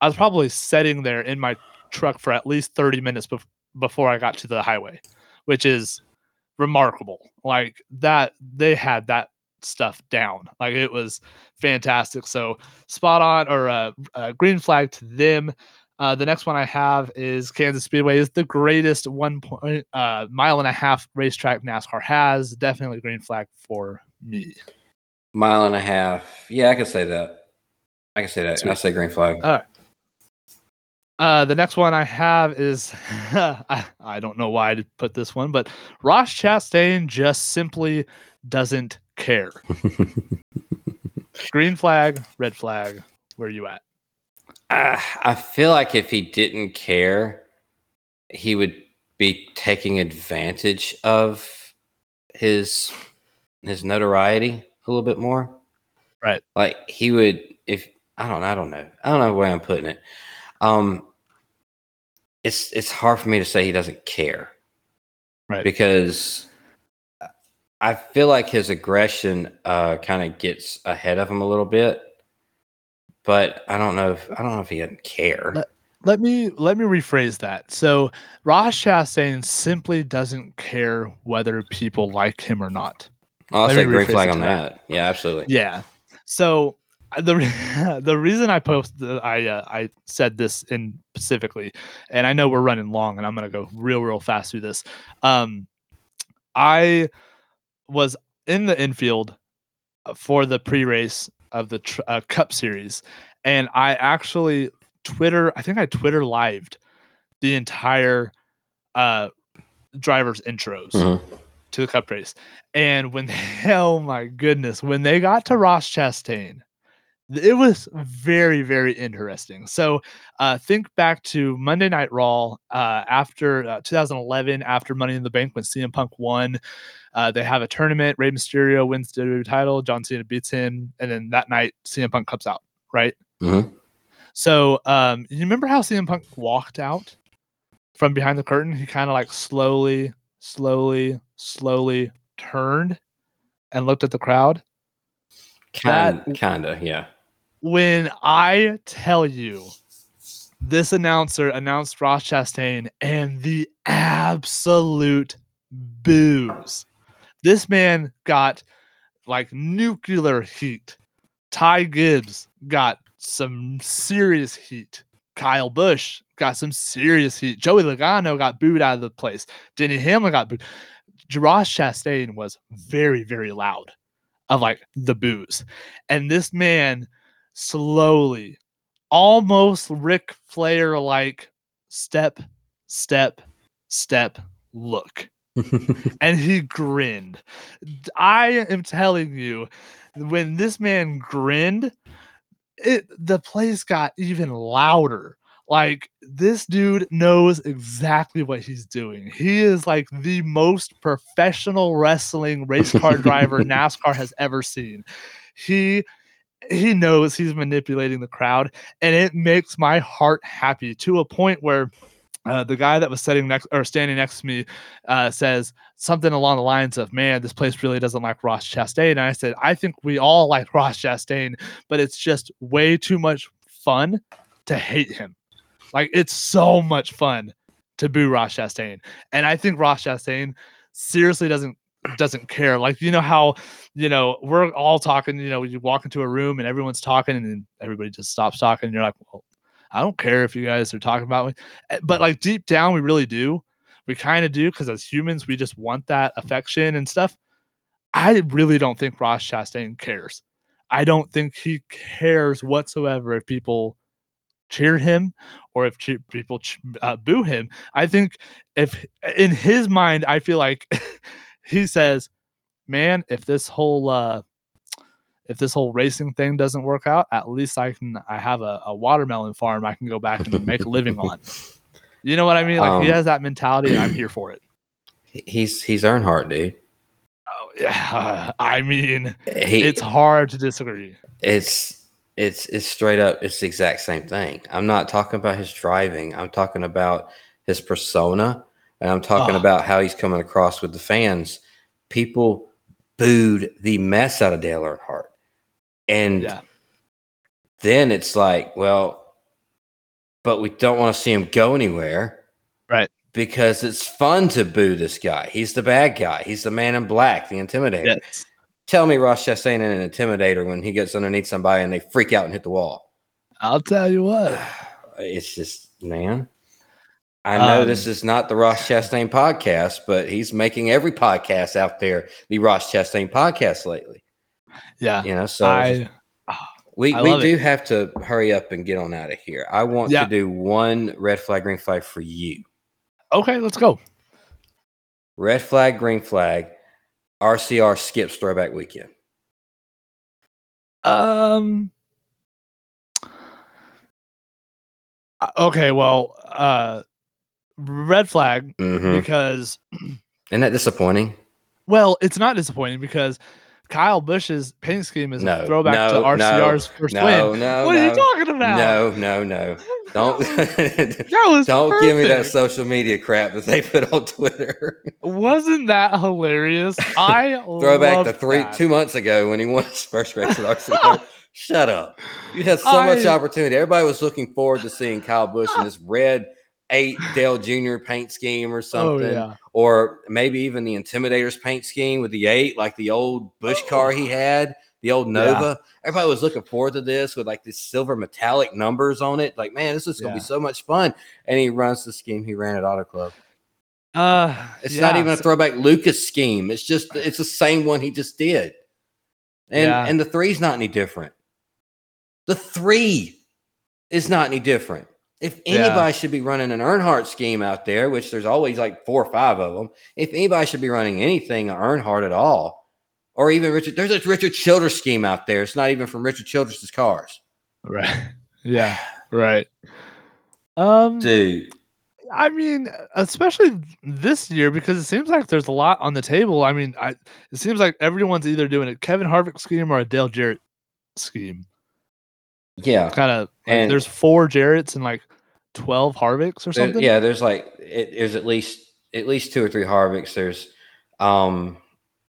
I was probably sitting there in my truck for at least thirty minutes bef- before I got to the highway, which is remarkable. Like that, they had that stuff down. Like it was fantastic. So spot on or uh, uh, green flag to them. Uh, the next one I have is Kansas Speedway is the greatest one point uh, mile and a half racetrack NASCAR has. Definitely green flag for me. Mile and a half. Yeah, I can say that. I can say that. I say green flag. Uh, the next one I have is I, I don't know why I put this one, but Ross Chastain just simply doesn't care. Green flag, red flag. Where are you at? I, I feel like if he didn't care, he would be taking advantage of his his notoriety a little bit more. Right. Like he would if I don't I don't know. I don't know where I'm putting it. Um it's it's hard for me to say he doesn't care. Right. Because I feel like his aggression uh kind of gets ahead of him a little bit. But I don't know if I don't know if he doesn't care. Let- let me let me rephrase that. So Ross Chastain simply doesn't care whether people like him or not. I'll let say me green flag on that. that. Yeah, absolutely. Yeah. So the the reason I posted I uh, I said this in specifically, and I know we're running long, and I'm gonna go real real fast through this. Um, I was in the infield uh, for the pre-race of the tr- uh, Cup Series, and I actually Twitter. I think I Twitter lived the entire uh drivers intros Mhm. to the Cup race. And when oh my goodness, when they got to Ross Chastain, it was very very interesting. So uh, think back to Monday Night Raw uh, after uh, 2011, after Money in the Bank when CM Punk won. Uh, they have a tournament. Rey Mysterio wins the WWE title. John Cena beats him, and then that night CM Punk comes out. Right. Mhm. So um, you remember how CM Punk walked out from behind the curtain? He kind of like slowly, slowly, slowly turned and looked at the crowd. Kind That- kinda, yeah. When I tell you this announcer announced Ross Chastain and the absolute booze. This man got like nuclear heat. Ty Gibbs got some serious heat. Kyle Busch got some serious heat. Joey Logano got booed out of the place. Denny Hamlin got booed. Ross Chastain was very, very loud of like the booze. And this man slowly, almost Ric Flair like step, step, step, look. and he grinned. I am telling you, when this man grinned, it the place got even louder. Like this dude knows exactly what he's doing. He is like the most professional wrestling race car driver NASCAR has ever seen. He he knows he's manipulating the crowd and it makes my heart happy to a point where uh, the guy that was sitting next or standing next to me uh, says something along the lines of, "Man, this place really doesn't like Ross Chastain." And I said, "I think we all like Ross Chastain, but it's just way too much fun to hate him. Like it's so much fun to boo Ross Chastain, and I think Ross Chastain seriously doesn't doesn't care. Like you know how you know we're all talking. You know, you walk into a room and everyone's talking, and everybody just stops talking. You're like, well, I don't care if you guys are talking about me, Eh, but like deep down, we really do. We kind of do because as humans, we just want that affection and stuff. I really don't think Ross Chastain cares. I don't think he cares whatsoever if people cheer him or if che- people ch- uh, boo him. I think if in his mind, I feel like he says, "Man, if this whole uh, if this whole racing thing doesn't work out, at least I can I have a, a watermelon farm I can go back and make a living on." You know what I mean? Like he Um, has that mentality, and I'm here for it. He's he's Earnhardt, dude. Oh, yeah, I mean, He, it's hard to disagree. it's it's it's straight up it's the exact same thing i'm not talking about his driving i'm talking about his persona and i'm talking Oh. about how he's coming across with the fans people booed the mess out of dale earnhardt and Yeah. then it's like well but we don't want to see him go anywhere Right. because it's fun to boo this guy he's the bad guy he's the man in black the intimidator Yes. tell me ross chastain ain't an intimidator when he gets underneath somebody and they freak out and hit the wall I'll tell you what. it's just man. I know this Um, is not the Ross Chastain podcast, but he's making every podcast out there the Ross Chastain podcast lately. Yeah. You know, so I we I we do it. have to hurry up and get on out of here. I want Yeah. to do one red flag, green flag for you. okay, let's go. Red flag, green flag. RCR skips throwback weekend. Um uh, okay, well, uh red flag Mhm. because Isn't that disappointing? well, it's not disappointing because Kyle Busch's paint scheme is No, a throwback no, to RCR's no, first no, win. no, what are you talking about? No, no, no. Don't That was don't give me that social media crap that they put on Twitter. Wasn't that hilarious? I Throwback to three that. two months ago when he won his first race at RCR. Shut up. You had so much opportunity. Everybody was looking forward to seeing Kyle Busch in this red eight Dale Jr. paint scheme or Oh something. yeah. Or maybe even the Intimidator's paint scheme with the eight, like the old Busch car he had, the old Yeah. Nova. Everybody was looking forward to this with like these silver metallic numbers on it. Like, man, this is gonna Yeah. be so much fun. And he runs the scheme he ran at Auto Club. Uh, It's not even a throwback Lucas scheme. It's just it's the same one he just did. And Yeah. and the three's not any different. The three is not any different. If Yeah. anybody should be running an Earnhardt scheme out there, which there's always like four or five of them, if anybody should be running anything Earnhardt at all, or even Richard, there's a Richard Childress scheme out there. It's not even from Richard Childress's cars, Right. Yeah. Right. Um. dude. I mean, especially this year because it seems like there's a lot on the table. I mean, I it seems like everyone's either doing a Kevin Harvick scheme or a Dale Jarrett scheme. Yeah, Kind of. And- there's four Jarretts and like twelve Harvicks or There- something. yeah, there's like it, there's at least at least two or three Harvicks. There's um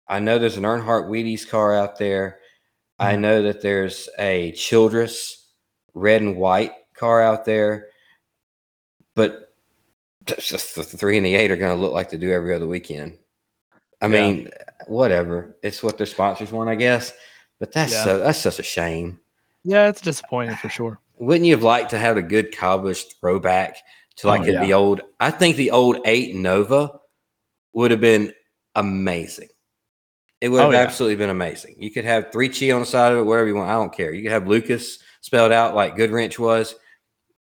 I know there's an Earnhardt Wheaties car out there. I Mhm. know that there's a Childress red and white car out there. But just the three and the eight are going to look like they do every other weekend. I Yeah. mean, whatever. It's what their sponsors want, I guess. But that's Yeah. so that's such a shame Yeah, it's disappointing for sure. wouldn't you have liked to have a good Kyle Busch throwback to Oh, like the old? I think the old eight Nova would have been amazing. It would Oh, have yeah. absolutely been amazing. You could have 3CHI on the side of it, whatever you want. I don't care. You could have Lucas spelled out like Goodwrench was,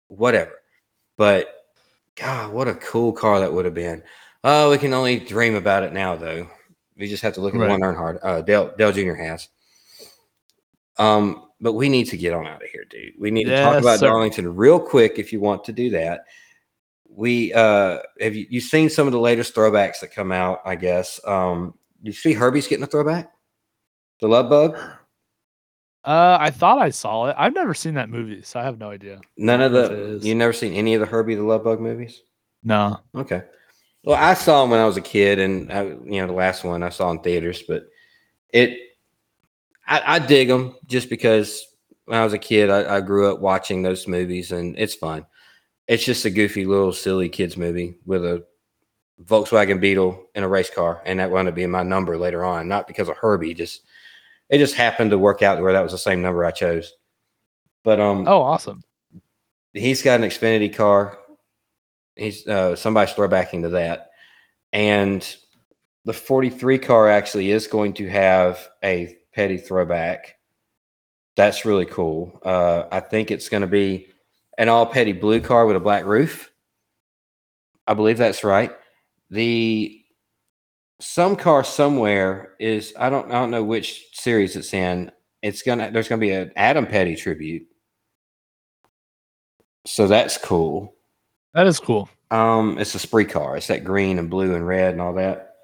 whatever. But God, what a cool car that would have been. Oh, we can only dream about it now, though. We just have to look at Right. one Earnhardt. Uh, Dale, Dale Jr. has. Um, but we need to get on out of here, dude. We need to talk about sir. Darlington real quick if you want to do that. We uh have you you've seen some of the latest throwbacks that come out, I guess. Um, you see Herbie's getting a throwback? The love bug? Uh, I thought I saw it. I've never seen that movie, so I have no idea. None of the you never seen any of the Herbie the Love Bug movies? No. Okay. Well, I saw him when I was a kid, and I, you know the last one I saw in theaters, but it, I, I dig them just because when I was a kid, I, I grew up watching those movies, and it's fun. It's just a goofy little silly kids movie with a Volkswagen Beetle and a race car, and that wound up being my number later on, not because of Herbie, just it just happened to work out where that was the same number I chose. But um, Oh, awesome. he's got an Xfinity car. He's uh, somebody's throwbacking to that, and the 43 car actually is going to have a petty throwback. That's really cool. Uh, I think it's going to be an all petty blue car with a black roof. I believe that's right. The some car somewhere is I don't I don't know which series it's in. It's gonna there's gonna be an Adam Petty tribute. So that's cool. That is cool. Um, it's a spree car. It's that green and blue and red and all that.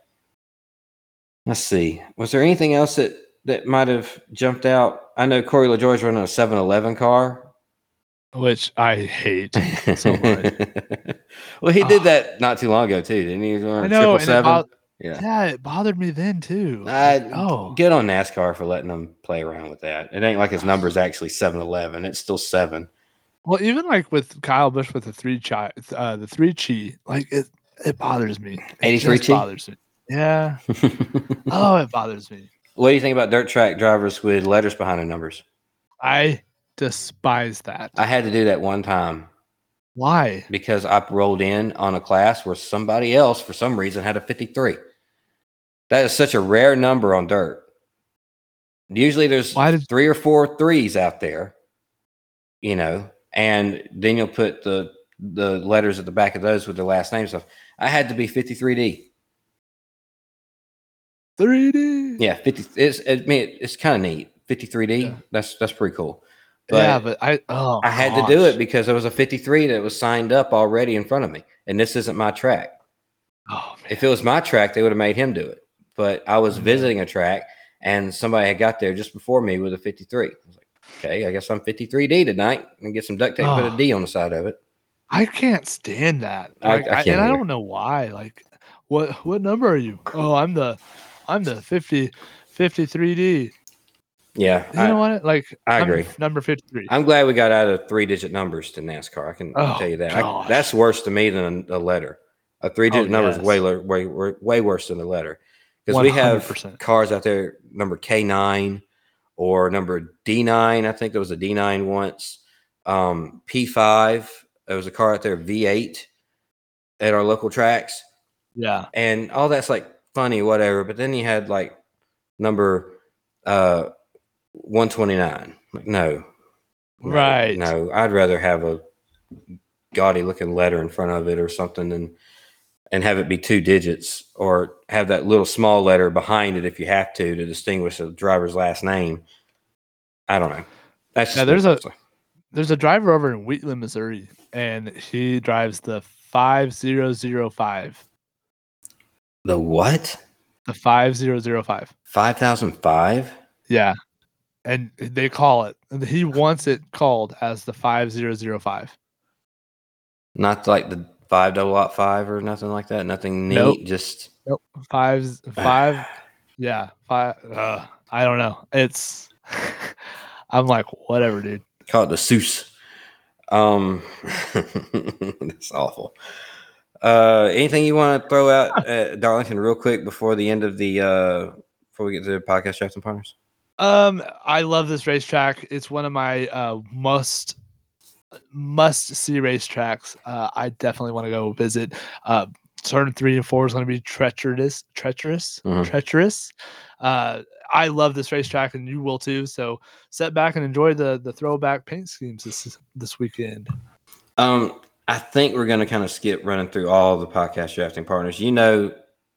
Let's see. Was there anything else that that might have jumped out? I know Corey LaJoie's running a 7-Eleven car. Which I hate. So much. well, he did Ah. that not too long ago too, didn't he? He I know, and it 777. bo- Yeah. yeah, it bothered me then too. I, oh, Good on NASCAR for letting them play around with that. It ain't like his number is actually 7-Eleven. It's still seven. well, even like with Kyle Busch with the 3CHI, uh, the 3CHI, like it, it bothers me. It 83 chi? bothers me. Yeah. Oh, it bothers me. What do you think about dirt track drivers with letters behind their numbers? I despise that. I had to do that one time Why? because I rolled in on a class where somebody else, for some reason, had a 53. That is such a rare number on dirt. Usually there's Why did- three or four threes out there, you know, and then you'll put the the letters at the back of those with the last name stuff. I had to be 53D. 3D. Yeah, 50 it's I mean it's kind of neat. 53D. Yeah. That's that's pretty cool. yeah, but I oh I had to do it because there was a 53 that was signed up already in front of me, and this isn't my track. Oh man. If it was my track, they would have made him do it. But I was Mhm. visiting a track, and somebody had got there just before me with a 53. I was like, okay, I guess I'm 53D tonight and get some duct tape, put Oh. a D on the side of it. I can't stand that. I- Like, I I, can't and I don't know why. Like, what what number are you? Oh, I'm the I'm the 50 53D. Yeah, You I, know what? Like, I I'm agree. Number 53. I'm glad we got out of three digit numbers to NASCAR. I can Oh, tell you that. I, that's worse to me than a letter. A three digit Oh, number is way, way, way, way worse than a letter. Because we have cars out there, number K9 or number D9. I think there was a D9 once. Um, P5. There was a car out there, V8 at our local tracks. yeah. And all that's like funny, whatever. But then you had like number uh 129. Like, no. No, Right. No, I'd rather have a gaudy looking letter in front of it or something than and have it be two digits or have that little small letter behind it if you have to to distinguish a driver's last name. I don't know. That's just there's a-. There's a driver over in Wheatland, Missouri, and he drives the 5005. The what? The 5005. Five thousand five? Yeah. And they call it, and he wants it called as the 5005. Not like the five double lot five or nothing like that. Nothing neat. Nope. Just Five, five, yeah, five. Uh, I don't know. It's, I'm like, whatever, dude. call it the Seuss. Um, that's awful. Uh, anything you want to throw out, uh, Darlington, real quick before the end of the uh, before we get to the podcast drafting partners? Um, I love this racetrack. It's one of my uh must must see racetracks. Uh, I definitely want to go visit. Uh, turn three and four is going to be treacherous, treacherous, Mhm. treacherous. Uh, I love this racetrack, and you will too. So sit back and enjoy the the throwback paint schemes this this weekend. Um, I think we're going to kind of skip running through all the podcast drafting partners. You know,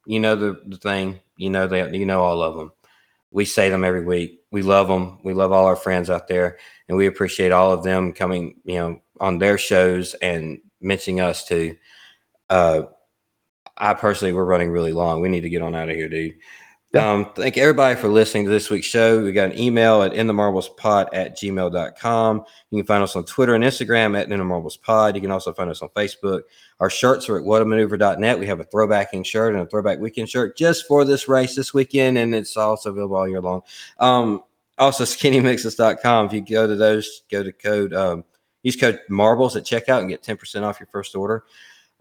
you know the, the thing. You know they, you know all of them. We say them every week. We love them. We love all our friends out there, and we appreciate all of them coming, you know, on their shows and mentioning us too. Uh, I personally, we're running really long. We need to get on out of here, dude. Um, thank everybody for listening to this week's show. We got an email at inthemarblespod at gmail.com. You can find us on Twitter and Instagram at inthemarblespod. You can also find us on Facebook. Our shirts are at whatamaneuver.net. We have a throwbacking shirt and a throwback weekend shirt just for this race this weekend, and it's also available all year long. Um, also, skinnymixes.com. If you go to those, go to code, um, use code marbles at checkout and get 10% off your first order.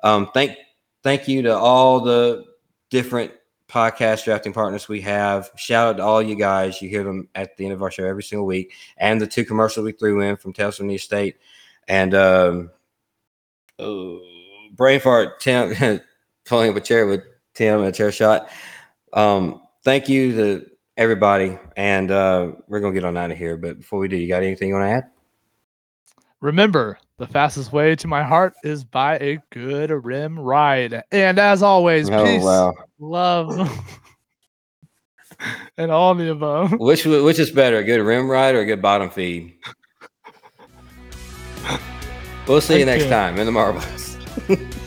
Um, thank, thank you to all the different podcast drafting partners we have. Shout out to all you guys. You hear them at the end of our show every single week. And the two commercials we threw in from Tales from the Estate and um oh, brain fart Tim pulling up a chair with Tim and a chair shot. Um thank you to everybody. And uh we're gonna get on out of here. But before we do, you got anything you want to add? Remember, the fastest way to my heart is by a good rim ride. And as always, peace, love, and all the above. Which which is better, a good rim ride or a good bottom feed? We'll see you Thank next time in the marbles.